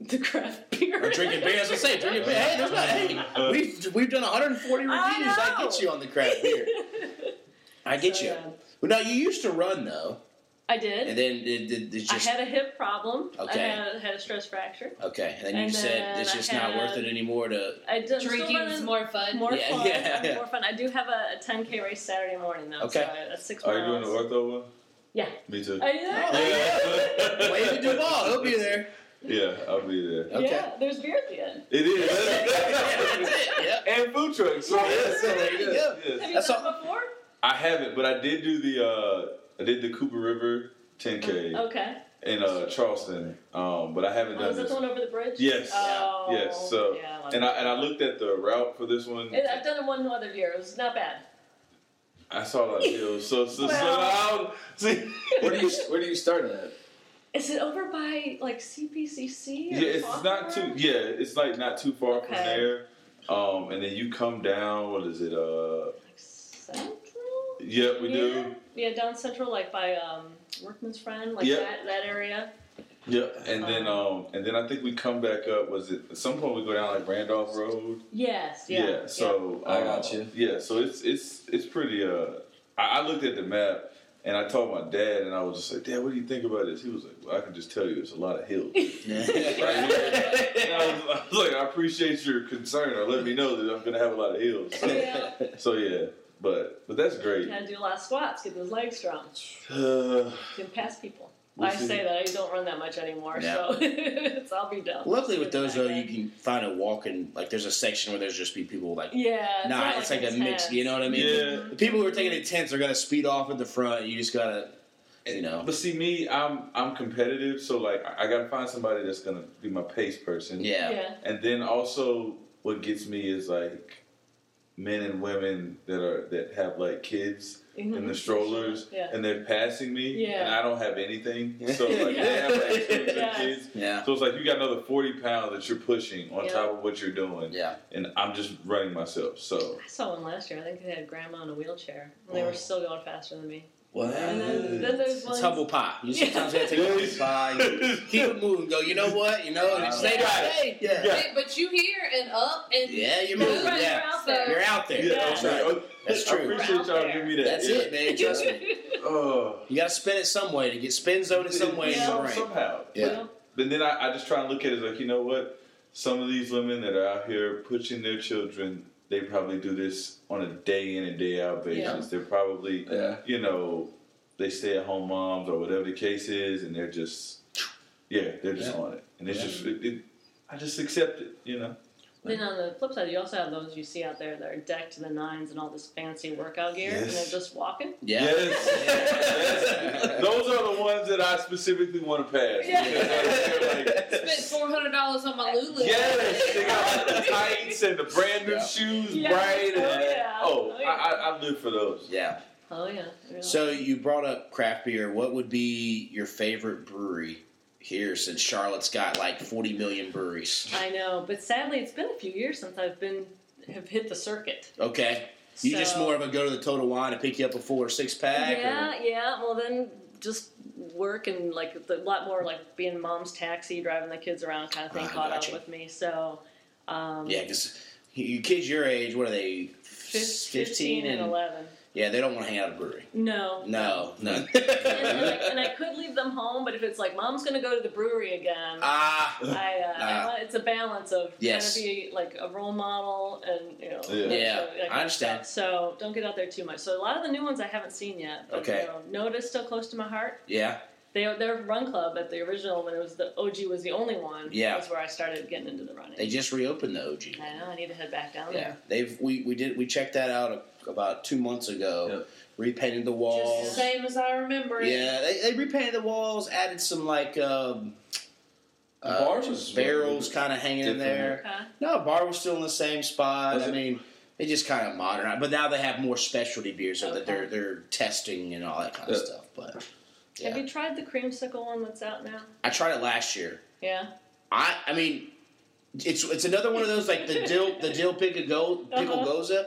the craft beer. Or drinking beer. As I say, drinking beer. Hey, there's not. Hey, we've we've done 140 reviews. I I, get you on the craft beer. I get So, you. yeah. Well, now you used to run though, I did. and then it, it, it's I had a hip problem. Okay. I had, had a stress fracture. okay. And then you and said then it's I just not worth it anymore to. I did, Drinking is more fun. more Yeah, fun. yeah, yeah. More fun. I do have a, a 10k race Saturday morning though. Okay. So I, that's six Are you doing the ortho one? Yeah. Me too. Are you there? Oh, Wave to Duvall. He'll be there. Yeah, I'll be there. Okay. Yeah. There's beer at the end. It is. That's it. Yep. and food trucks. So Yeah, yes, so there you go. yes. Have you That's done it before? I haven't, but I did do the uh, I did the Cooper River 10K Okay. in uh, Charleston, um, but I haven't Oh, done is that this. the one over the bridge? Yes. Oh, Yes. So yeah, I like and I and I looked at the route for this one. It- I've done it one other year. It was not bad. I saw a lot of hills. So so, so Well- I'll, see. Where do you where do you start at? Is it over by like CPCC? Or Yeah, it's not too. Yeah, it's like not too far from there. Um, and then you come down. What is it? Uh, Like Central? yeah, we yeah. do. Yeah, down Central, like by um, Workman's Friend, like Yeah. that, that area. Yep. And then um, and then I think we come back up. Was it at some point we go down like Randolph Road? Yes, yeah. yeah. so I uh, got you. Yeah, so it's it's it's pretty. Uh, I, I looked at the map and I told my dad, and I was just like, Dad, what do you think about this? He was like, Well, I can just tell you, it's a lot of hills. And I, was, I was like, I appreciate your concern, or let me know that I'm gonna have a lot of hills. So, Yeah. so yeah, but but that's great. You Gotta do a lot of squats, get those legs strong. Uh, You can pass people. We'll I see. say that I don't run that much anymore, Yeah. so it's, I'll be done. Luckily with those though, you can find a walking like there's a section where there's just be people like Yeah. nah, not, it's like a mix. You know what I mean? Yeah. The people who are taking it tense are gonna speed off at the front. You just gotta, you know. but see me, I'm I'm competitive, so like I, I gotta find somebody that's gonna be my pace person. Yeah. Yeah. And then also, what gets me is like men and women that are that have like kids in the strollers, Yeah. and they're passing me, Yeah. and I don't have anything. So like they have like twins and Yes. kids. Yeah. So it's like you got another forty pounds that you're pushing on Yeah. top of what you're doing, Yeah. and I'm just running myself. So I saw one last year. I think they had grandma in a wheelchair, and they oh. were still going faster than me. What? And then, then It's ones. humble pie. You Yeah. sometimes gotta take a humble pie. you Keep it moving. Go. You know what? You know. Yeah. Stay right. Yeah. Yeah. But you here and up and Yeah. You're moving. right, Yeah. you're out there. You're out there. yeah, That's right. okay. That's I true. appreciate y'all giving me that. That's yeah. it, man. Trust me. Oh. You gotta spin it some way to get spin zone in some way in Some- your brain. somehow. Yeah. But then I, I just try and look at it like, you know what? Some of these women that are out here pushing their children, they probably do this on a day in and day out basis. Yeah. They're probably, Yeah. you know, they stay at home moms or whatever the case is, and they're just, yeah, they're just Yeah. on it. And it's Yeah. just, it, it, I just accept it, you know? Then on the flip side, you also have those you see out there that are decked to the nines and all this fancy workout gear, and they're just walking. Yeah. Yes. yes. Those are the ones that I specifically want to pass. Yeah. I like, spent four hundred dollars on my Lulu. Yes, they got like the tights and the brand new Yeah. shoes, Yes, bright. oh, and, yeah. oh, Oh, yeah. I, I, I live for those. Yeah. Oh yeah. really. So you brought up craft beer. What would be your favorite brewery here? Since Charlotte's got like 40 million breweries. I know, but sadly, it's been a few years since I've been have hit the circuit. Okay. You just more of a go to the Total Wine and pick you up a four or six pack. Yeah, Or, yeah. Well, then just work and like a lot more like being mom's taxi, driving the kids around, kind of thing Ah, caught gotcha. up with me. So, um, yeah, because you kids your age, what are they? fif- 15 and eleven. Yeah, they don't want to hang out at a brewery. No, No, no. and, and, I, and I could leave them home, but if it's like mom's going to go to the brewery again, Ah, I, uh, I Ah. want, it's a balance of Yes. trying to be like a role model and you know. Yeah. Yeah, sure- that kind I understand. So don't get out there too much. So a lot of the new ones I haven't seen yet. But, Okay. You know, Noda's still close to my heart. yeah, They their run club at the original when it was the OG was the only one. Yeah. That's where I started getting into the running. they just reopened the OG. I know I need to head back down Yeah, there. they've we, we did we checked that out about two months ago. Yep. Repainted the Just walls. the same as I remember it. Yeah, they, they repainted the walls, added some like um, uh, bars was barrels kind of hanging in there. Okay. No, bar was still in the same spot. Was I it? mean, they just kind of modernized, but now they have more specialty beers so that they're they're testing and all that kind of Yeah. stuff. But Have you tried the creamsicle one that's out now? I tried it last year. Yeah. I I mean, it's it's another one of those like the dill the dill pickle go pickle Uh-huh. gose.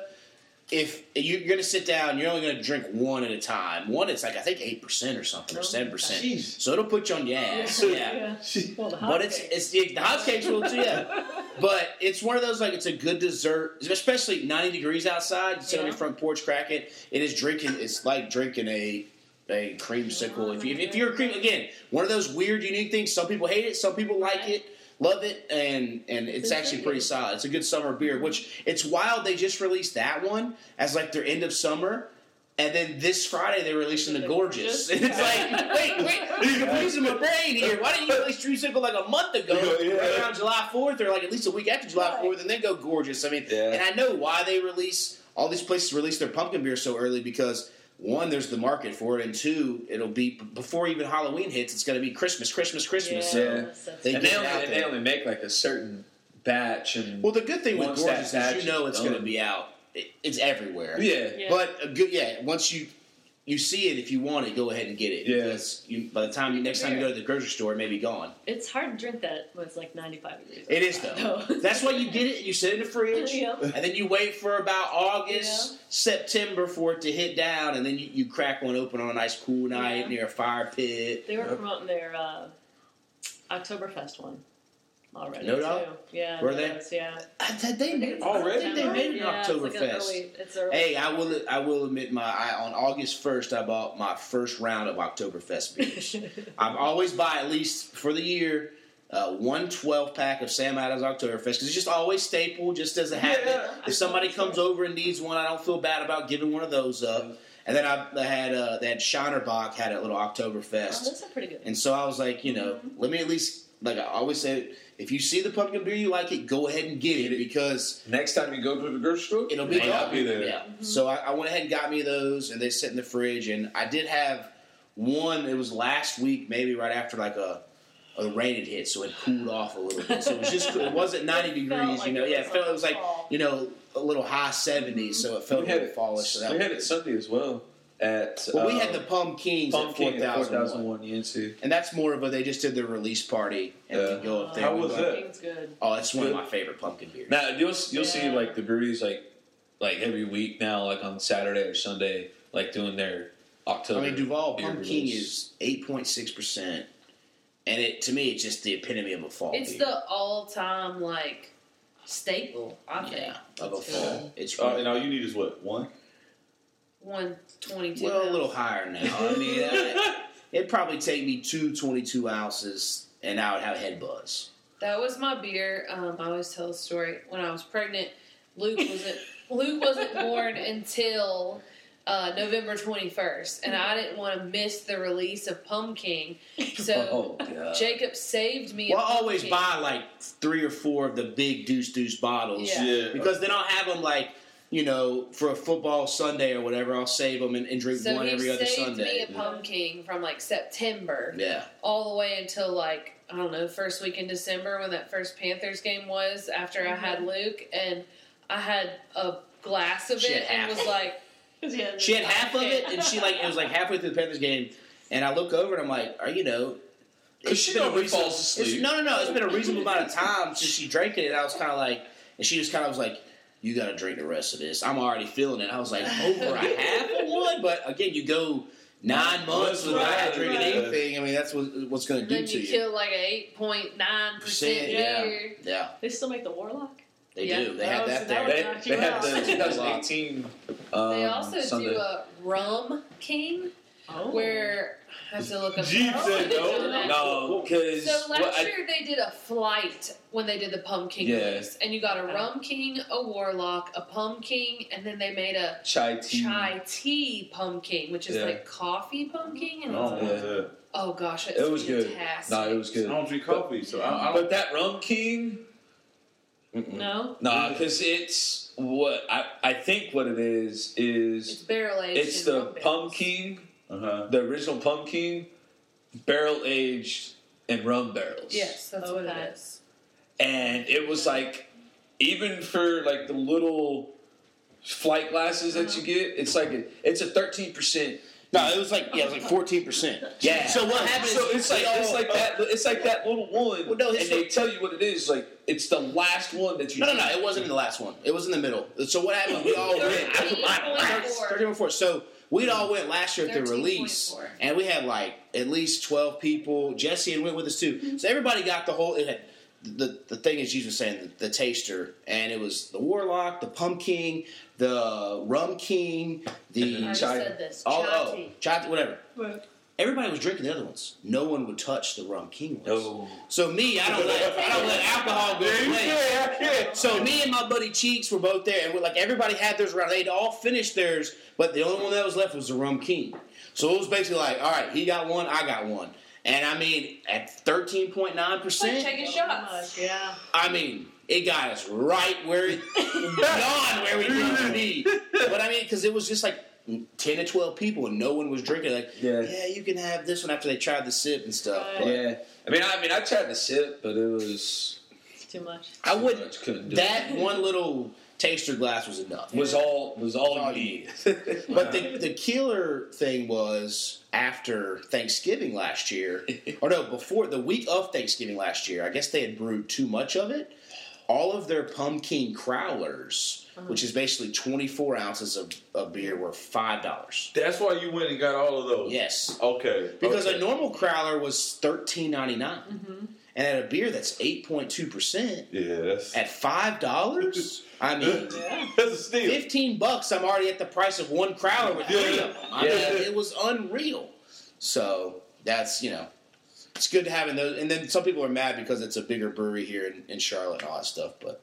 if you're going to sit down, you're only going to drink one at a time. One, it's like I think eight percent or something, or Oh, seven percent. So it'll put you on your ass. Yeah. Well, the But it's hotcakes. it's the, the hotcakes will too, yeah. But it's one of those like it's a good dessert, especially ninety degrees outside. You sit on your front porch, crack it. It is drinking. It's like drinking a a creamsicle. If you if you're a cream again, one of those weird, unique things. Some people hate it. Some people like it. Love it, and and it's It's actually pretty solid. It's a good summer beer. Which it's wild. They just released that one as like their end of summer, and then this Friday they're releasing the The gorgeous. Gorgeous? And it's like, wait, wait, you're confusing my brain here. Why didn't you release Dreamsicle like a month ago, Yeah. right around July 4th, or like at least a week after July 4th, and then go gorgeous? I mean, Yeah. and I know why they release all these places release their pumpkin beer so early because one, there's the market for it, and two, it'll be before even Halloween hits. It's going to be Christmas, Christmas, Christmas. So Yeah. That's- that's- They and they only, and they only make like a certain batch and Well, the good thing with gorgeous that is you know it's going to be out. It, it's everywhere. yeah. Yeah. But a good, yeah. Once you you see it, if you want it, go ahead and get it. Yeah. Because you, by the time you, next time you go to the grocery store, it may be gone. It's hard to drink that when it's like 95 degrees. It is though. outside. That's why you get it. You sit in the fridge, Yep. and then you wait for about August, September for it to hit down, and then you, you crack one open on a nice cool night Yeah. near a fire pit. They were promoting their uh, Oktoberfest one already. No doubt? Yeah. Were they? was, Yeah. I, they, they made, Already? I think they made an yeah, It's like early, it's early. Hey, I will. I will admit my. I, on August first, I bought my first round of Oktoberfest beers. I always buy at least for the year uh, one 12 pack of Sam Adams Oktoberfest because it's just always staple, just as a habit. Yeah. If somebody comes over and needs one, I don't feel bad about giving one of those up. And then I, I had uh, that Shiner Bock had a little Oh, Oktoberfest, those are pretty good. and so I was like, you know, let me at least like I always say, if you see the pumpkin beer you like it, go ahead and get it because Next time you go to the grocery store, It'll be May not gone. be there. Yeah. Mm-hmm. So I, I went ahead and got me those, and they sit in the fridge. And I did have one. It was last week, maybe right after like a a rain had hit, so it cooled off a little bit. So it was just it wasn't ninety Felt degrees, like you know. it Yeah, was it felt it was like fall. you know a little high seventies, mm-hmm. so it felt we a had little it. fallish. So we had it Sunday as well at. Well, we uh, had the Pumkings at Pumpkin four at four thousand thousand one, one UNC. and that's more of a they just did their release party and Yeah. we go up there. How was go- that? Pumpkin's good. Oh, it's one of my favorite pumpkin beers. Now you'll you'll see like the breweries like like every week now, like on Saturday or Sunday, like doing their October. I mean, Duvall beer Pumking is eight point six percent, and it to me it's just the epitome of a fall. It's beer. the all-time like staple. I think. of a fall. It's Uh, and all you need is what one? One twenty-two. well a little higher now. I mean, I, it'd probably take me two 22 ounces, and I would have head buzz. That was my beer. Um, I always tell the story. When I was pregnant, Luke wasn't Luke wasn't born until uh, November twenty first, and I didn't want to miss the release of Pumpkin. So Oh. Jacob saved me. Well, I always buy like three or four of the big Deuce Deuce bottles Yeah. because then I'll have them like. You know, for a football Sunday or whatever, I'll save them and, and drink So one every other saved Sunday. me a pumpkin from like September Yeah, all the way until like I don't know first week in December when that first Panthers game was. After I had mm-hmm. Luke and I had a glass of She it and was like, Yeah, She had half of it, and she like it was like halfway through the Panthers game, and I look over and I'm like, "Are you know?" 'Cause it's she been a normally falls asleep. No, no, no. It's been a reasonable amount of time since she drank it, and I was kind of like, and she just kind of was like, "You got to drink the rest of this." I'm already feeling it. I was like, over a half of one, but again, you go nine months without Right, drinking right. anything. I mean, that's what what's going to and do then to you you. kill like a eight point nine percent Percent, yeah, yeah, They still make the Warlock? they Yeah. do. They Oh, have so that that there. would They, knock they you had out. the 2018. Um, They also Sunday. do a rum king Oh. where I have to look up. Jeebs said no. No, because So last year they did a flight when they did the pumpkin Yeah. release, and you got a rum king, a warlock, a pumpkin, and then they made a chai tea. chai tea pumpkin, which is Yeah. like coffee pumpkin. I And don't it's, want Yeah. oh gosh, it's It was good. fantastic. No, it was good. I good. don't drink coffee, so I, I But don't. that Rum King, No? nah, because it's what I I think what it is is It's is barrel aged. it's the pumpkin, Uh huh. the original pumpkin, barrel aged in rum barrels. Yes, that's what Okay. it is. and it was like even for like the little flight glasses that you uh-huh. get, it's like a, it's a thirteen percent No, it was like yeah, it was like fourteen percent. Yeah. So what happened? So it's like all- it's like that. It's like that little one, Well, no, and they tell you what it is. Like it's the last one that you. No, no, no. It wasn't in the last one. It was in the middle. So what happened? We all went. I put mine- 13.4. 13.4. So we'd all went last year at the release, 13.4. and we had like at least twelve people. Jesse had went with us too. Mm-hmm. So everybody got the whole. It had, the the thing is, Jesus was saying the, the taster, and it was the warlock, the pumpkin, the rum king, the already Chai- said this. all Chai oh, chai, whatever. Everybody was drinking the other ones. No one would touch the rum king ones. No. Oh. So me, I don't let I don't let alcohol go to waste. So me and my buddy Cheeks were both there, and we're like everybody had theirs around. They'd all finished theirs, but the only one that was left was the Rum King. So it was basically like, all right, he got one, I got one, and I mean at thirteen point nine percent, taking Oh, shots. Yeah. I mean it got us right where it, beyond where we needed to be. But I mean, because it was just like. 10 to 12 people and no one was drinking like Yeah. yeah you can have this one after they tried the sip and stuff Right. but Yeah, I mean, I mean, I tried the sip, but it was It's too much. I wouldn't much, couldn't do that it. one little taster glass was enough was all was all all you you need. But the, the killer thing was after Thanksgiving last year, or no, before the week of Thanksgiving last year, I guess they had brewed too much of it. All of their pumpkin crowlers, Uh-huh. which is basically 24 ounces of, of beer, were $5. That's why you went and got all of those. Yes. Okay. Because okay. a normal crowler was $13.99. Mm-hmm. And at a beer that's 8.2%, Yeah, that's at $5, I mean. that's a steal. 15 bucks, I'm already at the price of one crowler with three of them. I Yeah. mean, it was unreal. So that's, you know, it's good to having those. And then some people are mad because it's a bigger brewery here in, in Charlotte and all that stuff. But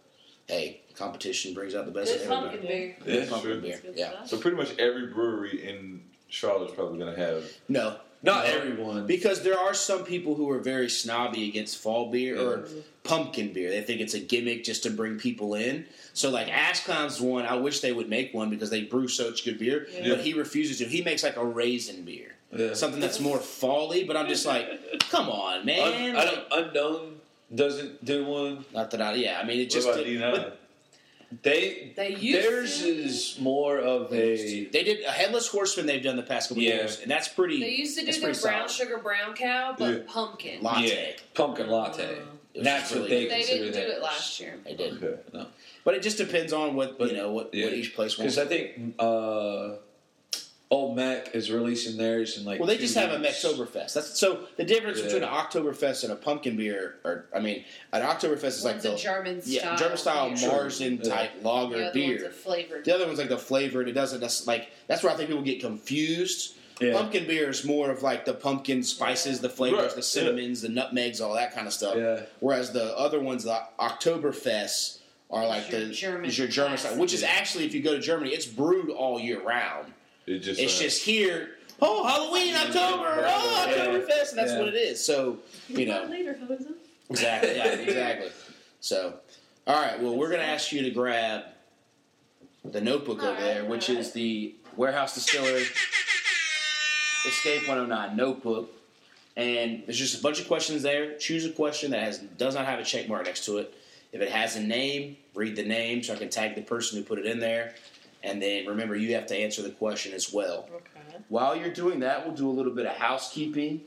hey, competition brings out the best Good in pumpkin everybody. beer. Yeah, Good pumpkin sure. beer. Yeah. So pretty much every brewery in Charlotte's probably gonna have. No. Not No. everyone. Because there are some people who are very snobby against fall beer or pumpkin beer. They think it's a gimmick just to bring people in. So like Ass Clown's one, I wish they would make one because they brew such good beer, Yeah. but he refuses to. He makes like a raisin beer. Yeah. Something that's more folly, but I'm just like, come on, man. Un- I don't, unknown doesn't do one. Not that I, yeah, I mean, it What just. about it- D9? but They They used theirs to. is more of a They did a headless horseman. They've done the past couple Yeah. years, and that's pretty. They used to do that's their brown solid. sugar brown cow, but Yeah. pumpkin. latte. yeah pumpkin latte. It was That's what they good. They consider didn't do it last year. They did, Okay. but it just depends on what But- you know what, yeah. what each place wants. Because I think uh, Olde Meck is releasing theirs in like. Well, they two just have a weeks. Mecktoberfest. That's so the difference Yeah. between an Oktoberfest and a pumpkin beer, or I mean, an Oktoberfest is like the a German style. yeah German style beer. Marzen Yeah. type lager The beer. one's a flavored. The other one's like the flavored. It doesn't that's like that's where I think people get confused. Yeah. Pumpkin beer is more of like the pumpkin spices, the flavors, Right, the yeah. cinnamons, the nutmegs, all that kind of stuff. Yeah. Whereas the other ones, the Oktoberfest, are like your the German is your German style, which is actually if you go to Germany, it's brewed all year round. It just. It's uh, just here. Oh, Halloween, October, oh, Yeah. Oktoberfest, and that's Yeah. what it is. So you know, later, Hosen. exactly, yeah, exactly. So, all right, well, we're gonna ask you to grab the notebook over there, which is the Warehouse Distillery Escape 109 notebook, and there's just a bunch of questions there. Choose a question that has does not have a check mark next to it. If it has a name, read the name so I can tag the person who put it in there. And then remember, you have to answer the question as well. Okay. While you're doing that, we'll do a little bit of housekeeping.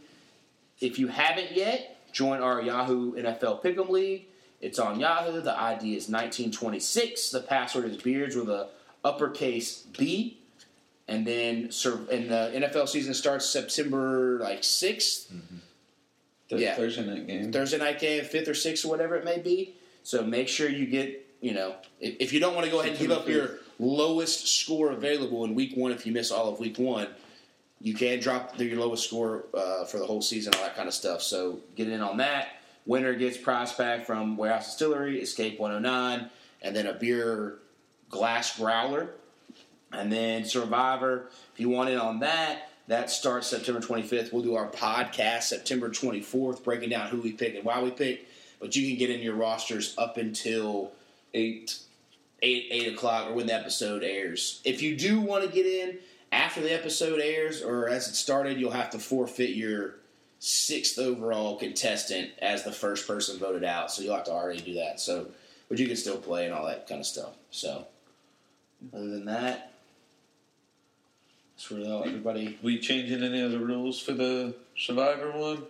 If you haven't yet, join our Yahoo NFL Pick'em League. It's on Yahoo. The ID is 1926. The password is Beards with a uppercase B. And then, sur- and the NFL season starts September like 6th, mm-hmm. The Yeah. Thursday night game. Thursday night game, 5th or 6th or whatever it may be. So make sure you get, you know, if, if you don't want to go ahead and give up your lowest score available in week one if you miss all of week one, you can drop your lowest score uh, for the whole season, all that kind of stuff. So get in on that. Winner gets prize pack from Warehouse Distillery, Escape 109, and then a beer glass growler. And then Survivor, if you want in on that, that starts September 25th. We'll do our podcast September 24th, breaking down who we picked and why we picked. But you can get in your rosters up until Eight. Eight eight o'clock or when the episode airs. If you do want to get in after the episode airs or as it started, you'll have to forfeit your sixth overall contestant as the first person voted out. So you'll have to already do that. So, but you can still play and all that kind of stuff. So, other than that, That's where uh, everybody. We changing any of the rules for the Survivor one,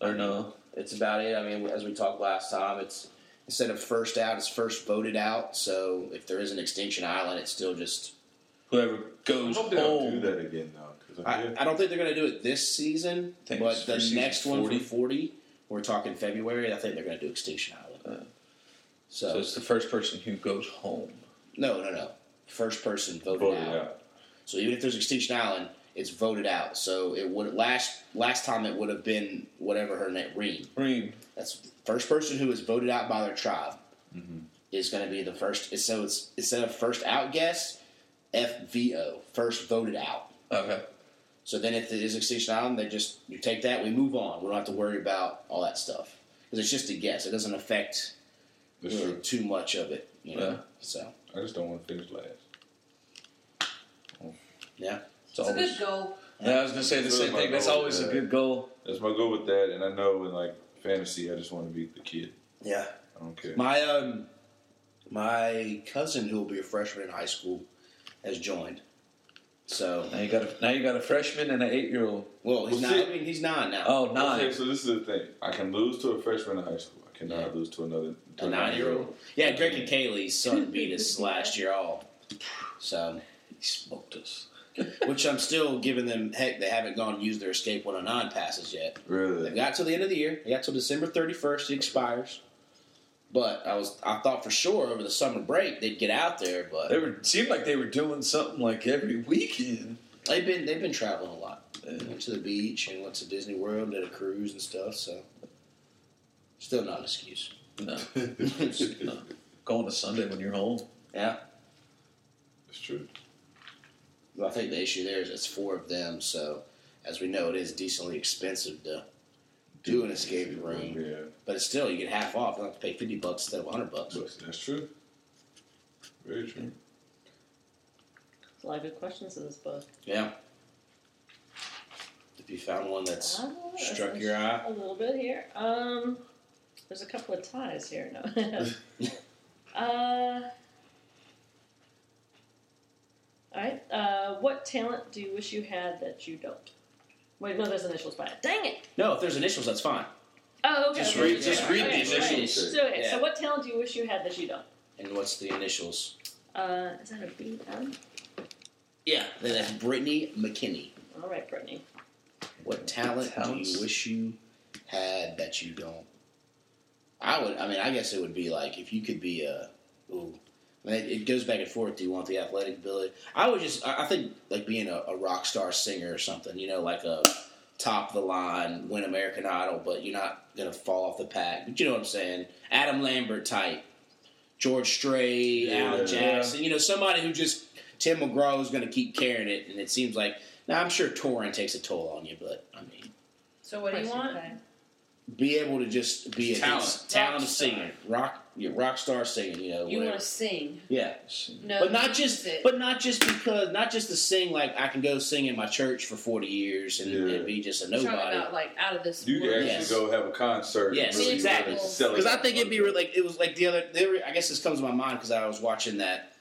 or no? It's about it. I mean, as we talked last time, it's instead of first out, it's first voted out. So if there is an Extinction Island, it's still just. Whoever I goes hope they don't do that again though. I, I don't think they're going to do it this season, but the next one 40? for forty, we're talking February. I think they're going to do Extinction Island. Uh, so, So it's the first person who goes home. no, no, no. First person voted, voted out. out. So even if there's Extinction Island, it's voted out. So it would last last time it would have been whatever her name, Reem. Reem. That's first person who is voted out by their tribe Mm-hmm. is going to be the first. So it's instead of first out guest, FVO, first voted out. Okay. So then if it is a Extinction Island, they just you take that, we move on. We don't have to worry about all that stuff because it's just a guess. It doesn't affect really too much of it, you know. Yeah. So I just don't want to finish last. yeah, It's It's a good goal. Yeah, I was gonna say the That's same thing. That's goal, always a good goal. That's my goal with that, and I know in like fantasy, I just want to be the kid. yeah. I don't care. My um, my cousin who will be a freshman in high school has joined. So Now you got a now you got a freshman and an eight year old. well, he's Well, not. see- I mean, he's nine now. Oh, nine. Okay, so this is the thing. I can lose to a freshman in high school. I cannot Yeah. lose to another to a nine-year-old. Yeah, Drake and Kaylee's son beat us last year all. So, He smoked us. which I'm still giving them. Heck, they haven't gone and used their Escape 109 passes yet. Really? They've got till the end of the year. They got till December 31st. It expires. But I was, I thought for sure over the summer break they'd get out there, but They were seemed like they were doing something like every weekend. they've been they've been traveling a lot. They went to the beach and went to Disney World, did a cruise and stuff. So, still not an excuse. No, no. Going to Sunday when you're home. Yeah. It's true. Well, I think the issue there is it's four of them, so as we know, it is decently expensive to do an escape room. Yeah, But it's still, you get half off. You don't have to pay fifty bucks instead of hundred bucks. that's true. Very true. There's a lot of good questions in this book. Yeah. If you found one that's that's struck your eye, A little bit here. Um, there's a couple of ties here. No. uh, all right. Uh, what talent do you wish you had that you don't? Wait, no, there's initials by it. Dang it! no, if there's initials, that's fine. Oh, okay. Just okay, read- just okay, read okay, the okay. initials. So, okay, Yeah. so what talent do you wish you had that you don't? And what's the initials? Uh, is that a B? M? Yeah, then that's Brittany McKinney. All right, Brittany. What talent do Talents. you wish you had that you don't? I would. I mean, I guess it would be like if you could be a. Ooh, I mean, it, it goes back and forth. Do you want the athletic ability? I would just. I I think like being a, a rock star singer or something. You know, like a top of the line, win American Idol, but you're not gonna fall off the pack. But you know what I'm saying? Adam Lambert type, George Strait, Yeah. Alan Jackson. You know, somebody who just Tim McGraw is gonna keep carrying it, and it seems like. Now I'm sure touring takes a toll on you, but I mean So what do you want? be able to just be a Talent. talent singer, Rock of singing, rock, star singing. You know, You want to sing? yeah, No, but not just, music. but not just because, not just to sing. Like I can go sing in my church for forty years and, Yeah. and be just a I'm talking nobody. about like out of this You can world. actually Yes. go have a concert. Yes, really exactly. really. Because I think it'd be really, like it was like the other. They were, I guess this comes to my mind because I was watching that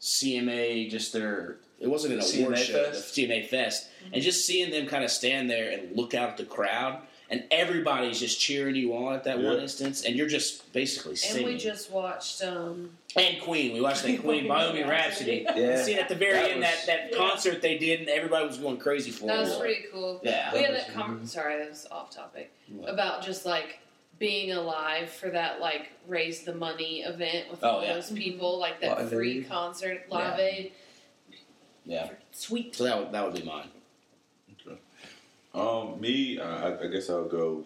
CMA, just their. It wasn't an award CMA show, Fest? the CMA Fest, and mm-hmm. just seeing them kind of stand there and look out at the crowd, and everybody's just cheering you on at that Yeah. one instance, and you're just basically singing. And we just watched. um and Queen, we watched that Queen Bohemian Rhapsody. Yeah. See at the very That end was- that that Yeah. concert they did, and everybody was going crazy for That was it. pretty cool. Yeah. we had That that. was- Com- sorry, that was off topic. What? About just like being alive for that like raise the money event with Oh, all yeah. those people, like that Live free Aid. concert, live Yeah. aid. Yeah, Sweet. so that would that would be mine. Um, me, I, I guess I'll go.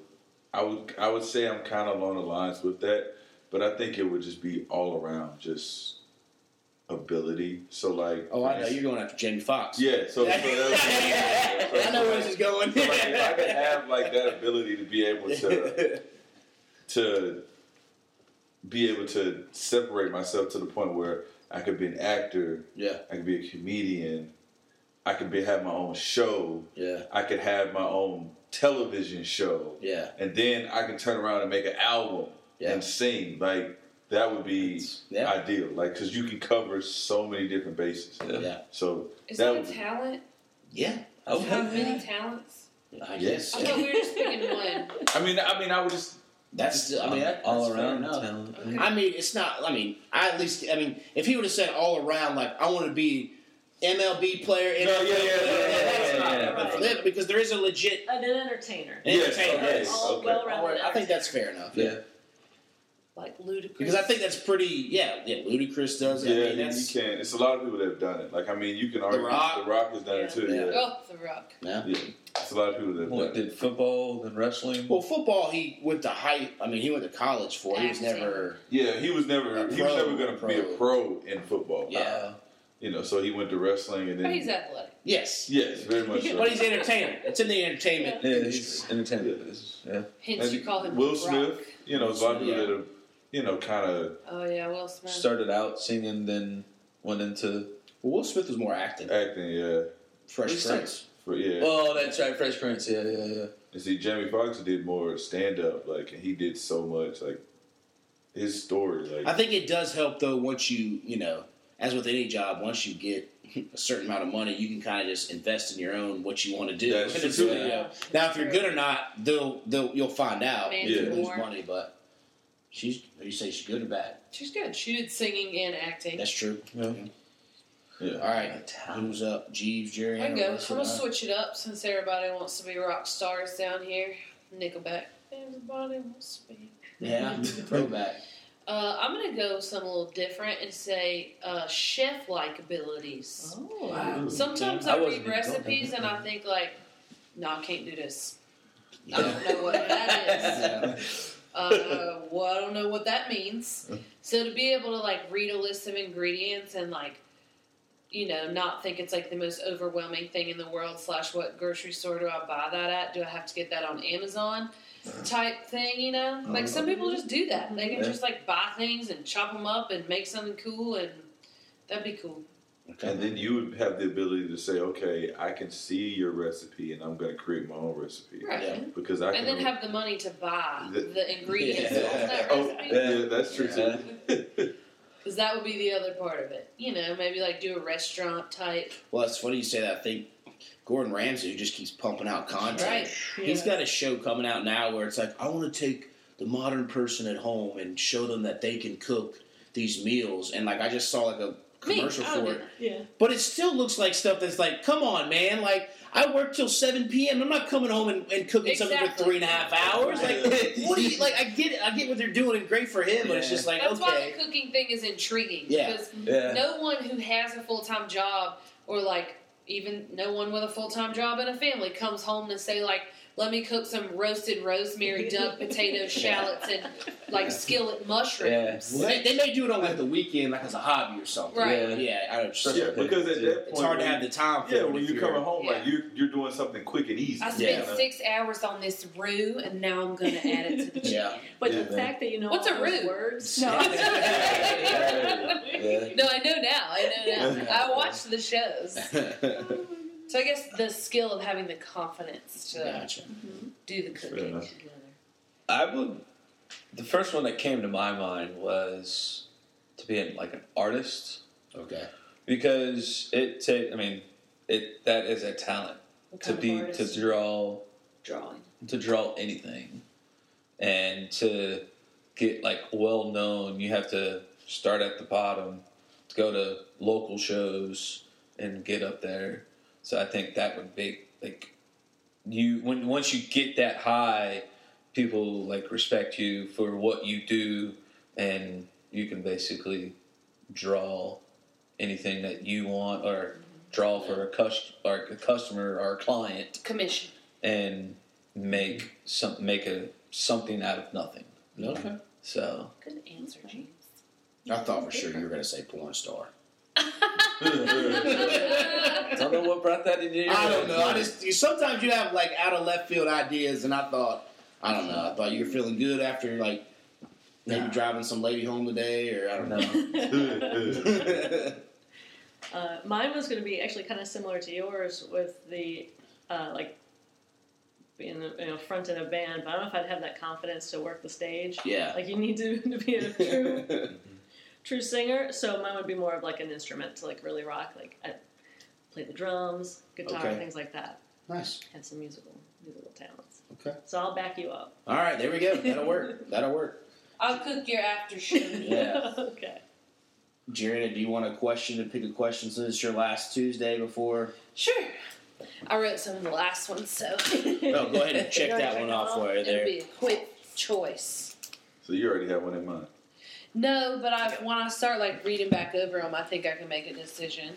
I would, I would say I'm kind of along the lines with that, but I think it would just be all around just ability. So like, Oh, I know you're going after Jamie Foxx. Yeah, so, so I know where this is going. So like, if I could have like that ability to be able to to be able to separate myself to the point where I could be an actor, yeah, I could be a comedian, I could be have my own show, yeah, I could have my own television show, yeah, and then I can turn around and make an album Yeah. and sing. Like that would be Yeah. ideal. Like because you can cover so many different bases. yeah. So Is that that, a talent? Yeah, Oh, Have many talents? I Yes. guess. I Yeah. thought we were just picking one. I mean, I mean, I would just That's still, I mean, that, all that's fair around talent. Okay. I mean, it's not. I mean, I at least. I mean, if he would have said all around, like I want to be MLB player, NFL No, yeah, yeah, player, yeah, that's yeah, not yeah, enough. yeah. because there is a legit An entertainer. Yes, entertainer. Yes. All okay. well-rounded I think that's fair enough. Yeah. Like Ludacris. Because I think that's pretty. Yeah, yeah. Ludacris does. it. yeah, I mean, you that's, can. It's a lot of people that have done it. Like I mean, you can argue the Rock. The Rock has done Yeah. it too. Yeah. Yeah. Oh, The Rock. yeah. yeah, it's a lot of people that have What done it. did football and wrestling? Well, football, he went to high. I mean, he went to college for. it. He was never. Yeah, he was never. He was never going to be a pro. pro in football. Yeah. You know, so he went to wrestling and then. But he's athletic. Yes, yes, very much so. but he's an entertainer. It's in the entertainment yeah, industry. he's entertainment. Yeah. Hence, And you call him Will Rock. Smith. You know, there's a lot of people Yeah. that have, you know, kind of Oh yeah, Will Smith. Started out singing, then went into. Well, Will Smith was more acting. acting. Yeah, Fresh He's Prince. for yeah. Oh, that's right, Fresh Prince. Yeah, yeah, yeah. And see, Jamie Foxx did more stand up, like, and he did so much, like, his story, like, I think it does help though once you you know, as with any job, once you get a certain amount of money, you can kind of just invest in your own what you want to do. That's true. really, uh, now, if you're good or not, they'll they'll you'll find out. Man, if you lose money, but she's you say she's good or bad? She's good. She did singing and acting. That's true. Yeah. yeah. All right, who's up? Jeebs, Jerry. I can go. I'm gonna switch it up since everybody wants to be rock stars down here. Nickelback. Everybody wants to be. Yeah, throwback. Uh, I'm gonna go some a little different and say uh, chef-like abilities. Oh. Wow. Sometimes I I, read recipes and I think like, no, I can't do this. I don't know what that is. Uh, well, I don't know what that means. So to be able to like read a list of ingredients and like, you know, not think it's like the most overwhelming thing in the world. Slash, what grocery store do I buy that at? Do I have to get that on Amazon? Type thing, you know. Oh, like some people just do that. They can Yeah. just like buy things and chop them up and make something cool, and that'd be cool. And then you would have the ability to say, okay, I can see your recipe and I'm going to create my own recipe. Right. Yeah. Because I And can. then have the money to buy The- the ingredients Yeah. of that oh, yeah, that's true Yeah. too. Because that would be the other part of it. You know, maybe like do a restaurant type. Well, it's funny you say that. I think Gordon Ramsay, who just keeps pumping out content, Right. he's got a show coming out now where it's like, I want to take the modern person at home and show them that they can cook these meals. And like, I just saw like a oh, commercial I for it, Yeah. but it still looks like stuff that's like, come on, man, like. I work till seven p.m. I'm not coming home and, and cooking something for three and a half hours. Like, what do you like? I get it. I get what they're doing, and great for him. But it's just like, That's why okay, the cooking thing is intriguing. Yeah. Because Yeah. no one who has a full time job or like even no one with a full time job in a family comes home to say like, let me cook some roasted rosemary, duck, potatoes, shallots, and like skillet mushrooms. Well, they, they may do it on like the weekend, like as a hobby or something. Right. Yeah. Yeah, I understand. yeah, because at that point, It's hard to have the time for Yeah, when you're you're- coming home, like you're you're doing something quick and easy. I spent Yeah. six hours on this roux, and now I'm going to add it to the chicken. Yeah. But Yeah. the fact that you know What's all a roux? words. No. Yeah. No, I know now. I know now. I watch the shows. So I guess the skill of having the confidence to gotcha. Mm-hmm. do the Fair cooking together. I would. The first one that came to my mind was to be an, like an artist Okay. because it take. I mean, it that is a talent What to kind be artist? to draw Drawing. to draw anything and to get like well known you have to start at the bottom to go to local shows and get up there so i think that would be like you when once you get that high people like respect you for what you do and you can basically draw anything that you want or draw for a cust- or a customer or a client Commission. and make some make a something out of nothing. Okay. So Good answer, James. I thought for sure you were going to say porn star. I don't know what brought that into your I don't know. I just sometimes you have like out of left field ideas, and I thought, I don't know. I thought you were feeling good after like maybe driving some lady home today, or I don't know. Uh, mine was going to be actually kind of similar to yours with the uh, like being you know front in a band, but I don't know if I'd have that confidence to work the stage. yeah. Like you need to, to be a true true singer. So mine would be more of like an instrument to like really rock. Like I, play the drums, guitar, Okay. things like that, Nice. and some musical musical talents. Okay. So I'll back you up. All right, there we go. That'll work. That'll work. I'll cook your after show. Yeah. okay. Jared, do you want a question to pick a question since it's your last Tuesday before? Sure. I wrote some of the last ones, so Oh, go ahead and check that one it off off? for you it'll there. be a quick choice. So you already have one in mind. No, but I, when I start like reading back over them, I think I can make a decision.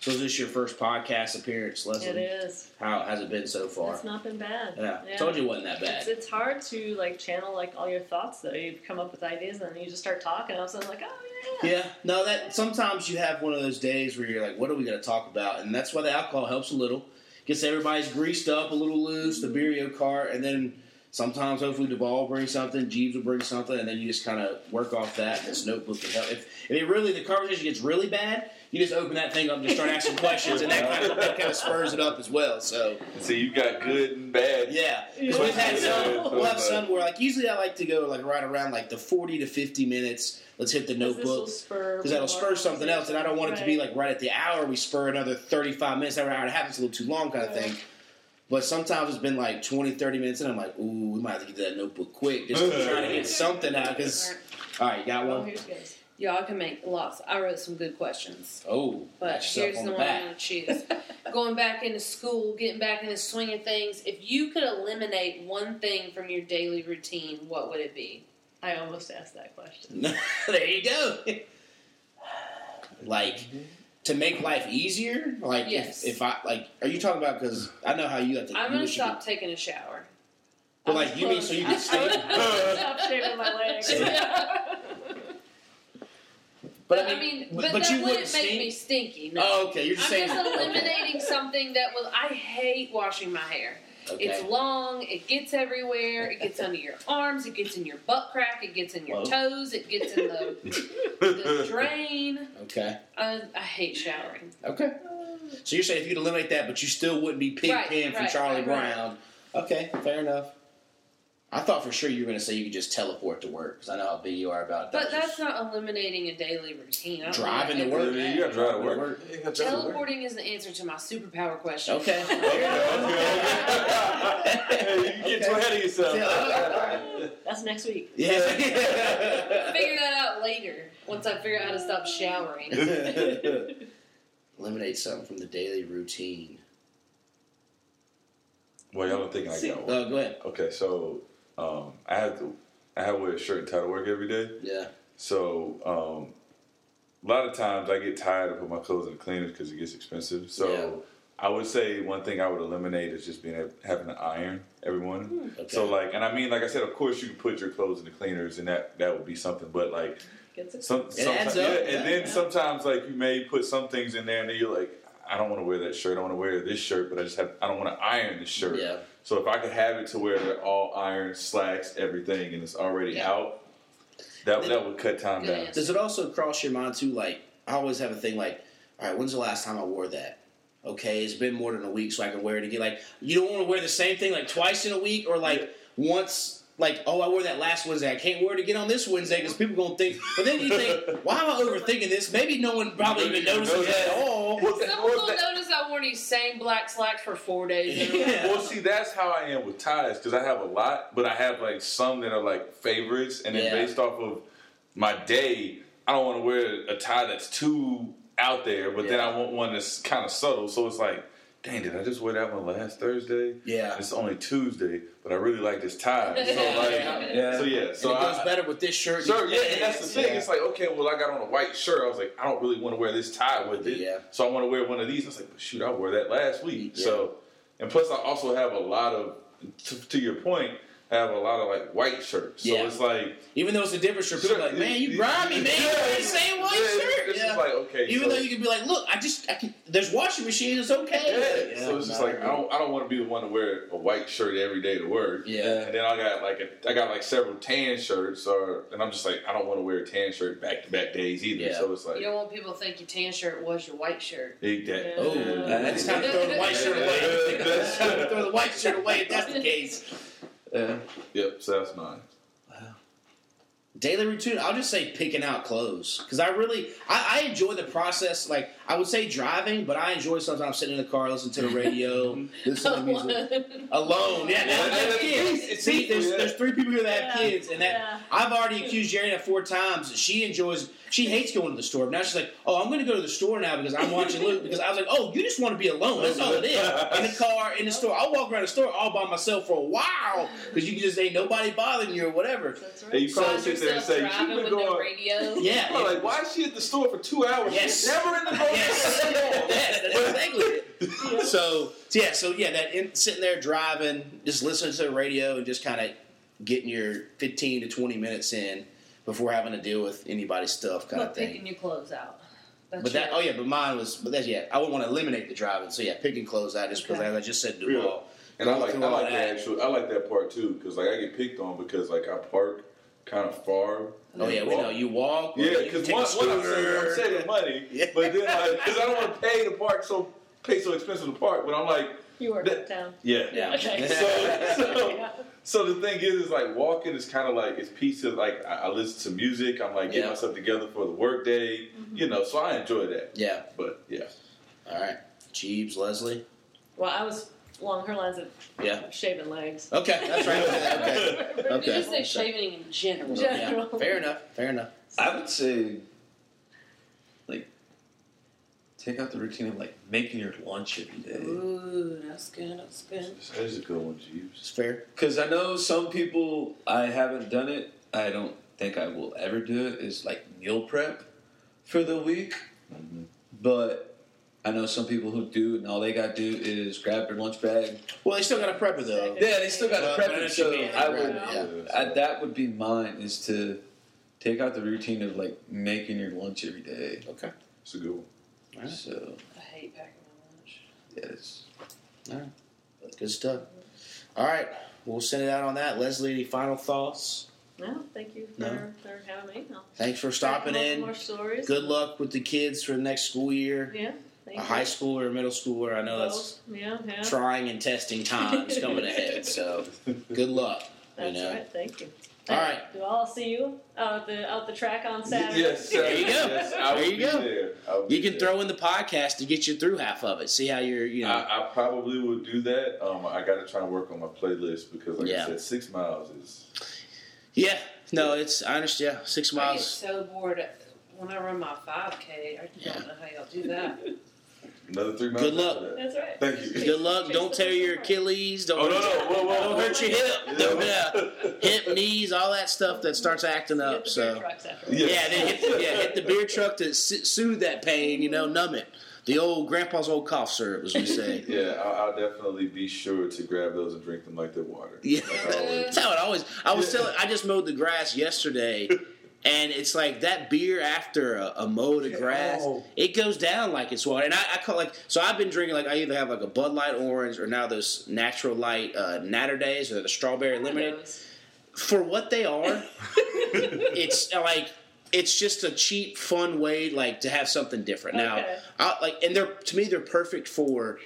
So is this your first podcast appearance, Leslie? It is. How has it been so far? It's not been bad. Yeah. Told you it wasn't that bad. It's, it's hard to like channel like all your thoughts though. You come up with ideas and then you just start talking. I was like, oh yeah. Yeah, no, that sometimes you have one of those days where you're like, "What are we going to talk about?" And that's why the alcohol helps a little, gets everybody's greased up a little loose, the Beerio cart, and then sometimes hopefully Duvall will bring something, Jeebs will bring something, and then you just kind of work off that. And this notebook can help. If, if it really the conversation gets really bad, you just open that thing up and just start asking questions, and that kind of, that kind of spurs it up as well. So See, you got good and bad. yeah, because we've had some. We'll have some where like usually I like to go like right around like the forty to fifty minutes. Let's hit the notebook because that'll spur something else, and I don't want it to be like right at the hour. We spur another thirty-five minutes, every hour and a half. It's a little too long, kind of thing. But sometimes it's been like 20, 30 minutes, and I'm like, ooh, we might have to get to that notebook quick, just to try to get something out. Because all right, you got one. Oh, here's goes. Y'all can make lots. I wrote some good questions. Oh, But here's on the the one I'm going to choose. Going back into school, getting back into the swing of things. If you could eliminate one thing from your daily routine, what would it be? I almost asked that question. there you go. like to make life easier. Like Yes. if, if I like, are you talking about? Because I know how you have to. I'm to stop could- taking a shower. But like you mean so you can stay. Stop shaving my legs. But I mean, but, but that you wouldn't wouldn't make stink? me stinky. No. Oh, okay. You're just I'm saying. just okay. eliminating something that was. I hate washing my hair. Okay. It's long. It gets everywhere. It gets under your arms. It gets in your butt crack. It gets in your Whoa. toes. It gets in the, the drain. Okay. I, I hate showering. Okay. So you're saying if you could eliminate that, but you still wouldn't be pig Right, pen from Charlie right, right. Brown. Okay, fair enough. I thought for sure you were going to say you could just teleport to work because I know how big you are about But that's not eliminating a daily routine. I don't Driving to work. every You day. got to drive to work. You gotta drive to work. Teleporting is the answer to my superpower question. Okay. Okay, okay, okay. hey, you get too ahead of yourself. That's next week. Yeah. Figure that out later once I figure out how to stop showering. Eliminate something from the daily routine. well, y'all don't think I got one. Oh, go ahead. Okay, so um, I have to, I have to wear a shirt and tie to work every day. Yeah. So um, a lot of times I get tired of putting my clothes in the cleaners because it gets expensive. So Yeah. I would say one thing I would eliminate is just being having to iron every morning. Okay. So like, and I mean, like I said, of course you can put your clothes in the cleaners, and that that would be something. But like, Gets some, It yeah, up, and yeah. then sometimes like you may put some things in there, and then you're like, I don't want to wear that shirt. I want to wear this shirt, but I just have I don't want to iron this shirt. Yeah. So if I could have it to where they're all iron, slacks, everything, and it's already Yeah. out, that that would cut time down. answer. Does it also cross your mind too? Like, I always have a thing like, all right, when's the last time I wore that? Okay, it's been more than a week, so I can wear it again. Like, you don't want to wear the same thing like twice in a week, or like once. Like, oh, I wore that last Wednesday. I can't wear it again on this Wednesday because people gonna think. But then you think, why am I overthinking this? Maybe no one probably even notices it at all. What's that- Someone what's will that- notice I wore these same black slacks for four days. in a row. Yeah. Well, see, that's how I am with ties because I have a lot, but I have like some that are like favorites, and then Yeah. based off of my day, I don't want to wear a tie that's too out there, but then I want one that's kind of subtle. So it's like, dang, did I just wear that one last Thursday? Yeah. It's only Tuesday, but I really like this tie. So like, Yeah. so yeah, so and it goes I, better with this shirt. Sure, yeah, and that's the thing. Yeah. It's like, okay, well, I got on a white shirt. I was like, I don't really want to wear this tie with it. Yeah. So I want to wear one of these. I was like, well, shoot, I wore that last week. Yeah. So, and plus, I also have a lot of, to, to your point, I have a lot of like white shirts. So Yeah. it's like, Even though it's a different shirt, people are like, man, you grimy, man. You wear the same white yeah, shirt. It's Yeah. just like, okay. Even so, though you can be like, look, I just, I can, there's washing machine, it's okay. yeah. so it's just like I don't, I don't want to be the one to wear a white shirt every day to work. Yeah. And then I got like a, I got like several tan shirts, or and I'm just like I don't want to wear a tan shirt back to back days either. Yeah. So it's like You don't want people to think your tan shirt was your white shirt. big that. Oh, Yeah. it's time to throw the white shirt away. It's time to throw the white shirt away if that's the case. Yeah. Yep. So that's mine. Daily routine, I'll just say picking out clothes because I really, I, I enjoy the process. Like I would say driving, but I enjoy sometimes sitting in the car, listening to the radio, listening to music alone. Yeah, now Yeah, have kids. peace. See, there's yeah. there's three people here that have Yeah, kids, and that yeah. I've already accused Jerry that four times. that She enjoys. She hates going to the store. Now she's like, "Oh, I'm going to go to the store now because I'm watching Luke." Because I was like, "Oh, you just want to be alone. That's all it is." In the car, in the store. I'll walk around the store all by myself for a while because you can just ain't nobody bothering you or whatever. That's And you probably sit there and say, "You driving been with no going." radio. Yeah. I'm like, why is she at the store for two hours? Yes. She's never in the grocery Yes. yes, that's exactly it. So, so yeah, so yeah, that in, sitting there driving, just listening to the radio and just kind of getting your 15 to 20 minutes in before having to deal with anybody's stuff kind But of thing. picking your clothes out. That's But that, your- oh yeah, but mine was, but that's yeah. I wouldn't want to eliminate the driving. So yeah, picking clothes out just because, Okay. as I just said, Yeah. Duvall. And I like I like that. actual I like that part too because like I get picked on because like I park kind of far. Oh yeah, we know you walk. Yeah, because take one, one I'm, saving, I'm saving money, Yeah. but then like because I don't want to pay to park so pay so expensive to park. But I'm like, You work That- uptown. yeah. Yeah. Okay. So, so, Yeah. so the thing is, is like walking is kind of like it's piece of like I, I listen to music. I'm like getting Yeah. myself together for the work day, mm-hmm. you know. So I enjoy that. Yeah. But yeah, All right. Jeebs, Leslie. Well, I was along her lines of Yeah. shaving legs. Okay, that's right. Okay. You Okay. just say shaving in general. Yeah. Yeah. Fair enough. Fair enough. I would say, like, take out the routine of like making your lunch every day. Ooh, that's good. That's good. that is a good one, Jeebs. It's fair. Because I know some people, I haven't done it. I don't think I will ever do it. Is like meal prep for the week. Mhm. But I know some people who do, and all they got to do is grab their lunch bag. Well, they still got a prepper though. Yeah, they still got to Well, prep it. it So I would, yeah. I, that would be mine. Is to take out the routine of like making your lunch every day. Okay. It's a good one. Alright. So I hate packing my lunch. yeah, it's Good stuff. All right. We'll send it out on that. Leslie, any final thoughts? No, thank you for, No. for having me. I'll Thanks for stopping come up with in. More stories. Good luck with the kids for the next school year. Yeah. Thank A you. high school or a middle schooler. I know that's Yeah, yeah. trying and testing times coming ahead. So good luck. That's you know. right. Thank you. All right. Do I'll see you out the out the track on Saturday? Yes, There you go. Yes, I will There you be go. there. I will You be can there. throw in the podcast to get you through half of it. See how you're, you know. I, I probably will do that. Um, I got to try and work on my playlist because, like Yeah. I said, six miles is. yeah. No, it's I understand. Yeah, six I get miles. so bored when I run my 5K. I don't know how y'all do that. Another three miles. Good luck. that. That's right. Thank you. Good luck. Don't tear your Achilles. Don't Oh no hurt no! your- Whoa whoa! Don't hurt your whoa. hip. Don't, yeah. hip, knees, all that stuff that starts acting Get up. the So beer trucks after. Yeah. yeah, then hit the, yeah, hit the beer truck to soothe that pain. You know, numb it. The old grandpa's old cough syrup, as we say. Yeah, I'll, I'll definitely be sure to grab those and drink them like they're water. Yeah. Like I always That's how it always. I was Yeah. telling. I just mowed the grass yesterday, and it's like that beer after a, a mow of grass. Oh. It goes down like it's water. And I, I call like so. I've been drinking like I either have like a Bud Light Orange or now those Natural Light uh, Naturdays or the Strawberry Lemonade. Those. For what they are, it's like it's just a cheap, fun way like to have something different. Now, Okay. I, like, and they're to me they're perfect for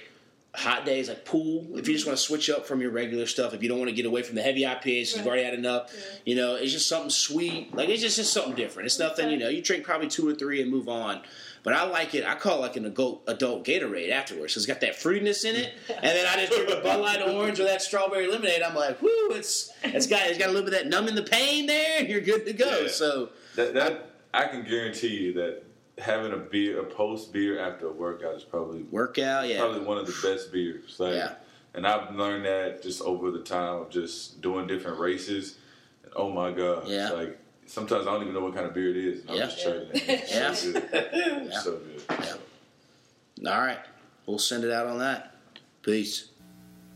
hot days like pool. If you just want to switch up from your regular stuff, if you don't want to get away from the heavy IPAs, 'cause you've already had enough. Yeah. You know, it's just something sweet. Like it's just, just something different. It's nothing. You know, you drink probably two or three and move on. But I like it. I call it like an adult, adult Gatorade afterwards. It's got that fruitiness in it, and then I just drink a Bud Light Orange or that strawberry lemonade. I'm like, whoo! It's it's got it's got a little bit of that numbing the pain there, and you're good to go. Yeah. So That that I can guarantee you that having a beer, a post beer after a workout is probably workout, yeah, probably one of the best beers. Like, Yeah. And I've learned that just over the time of just doing different races. And oh my god, Yeah. it's like sometimes I don't even know what kind of beer it is. And Yeah. I'm just chugging it. It's Yeah. so good. It's Yeah. so good. Yeah. all right, we'll send it out on that. Peace.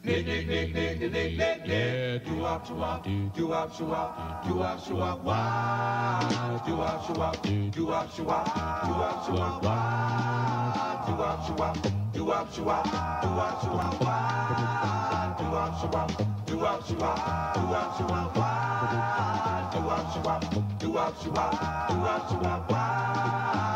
Nick, nick, nick, nick, nick, nick, nick, nick. Do up, do up, do up, do up, do up, do up, wow. Do up, do up, do up, do up, do up, do up, wow. Do up, do up, do up, do up, do up, do up, wow. Do up, do up, do up, do up, do up, do up, wow. Do up, do up, do up, do up, do up, do up, wow.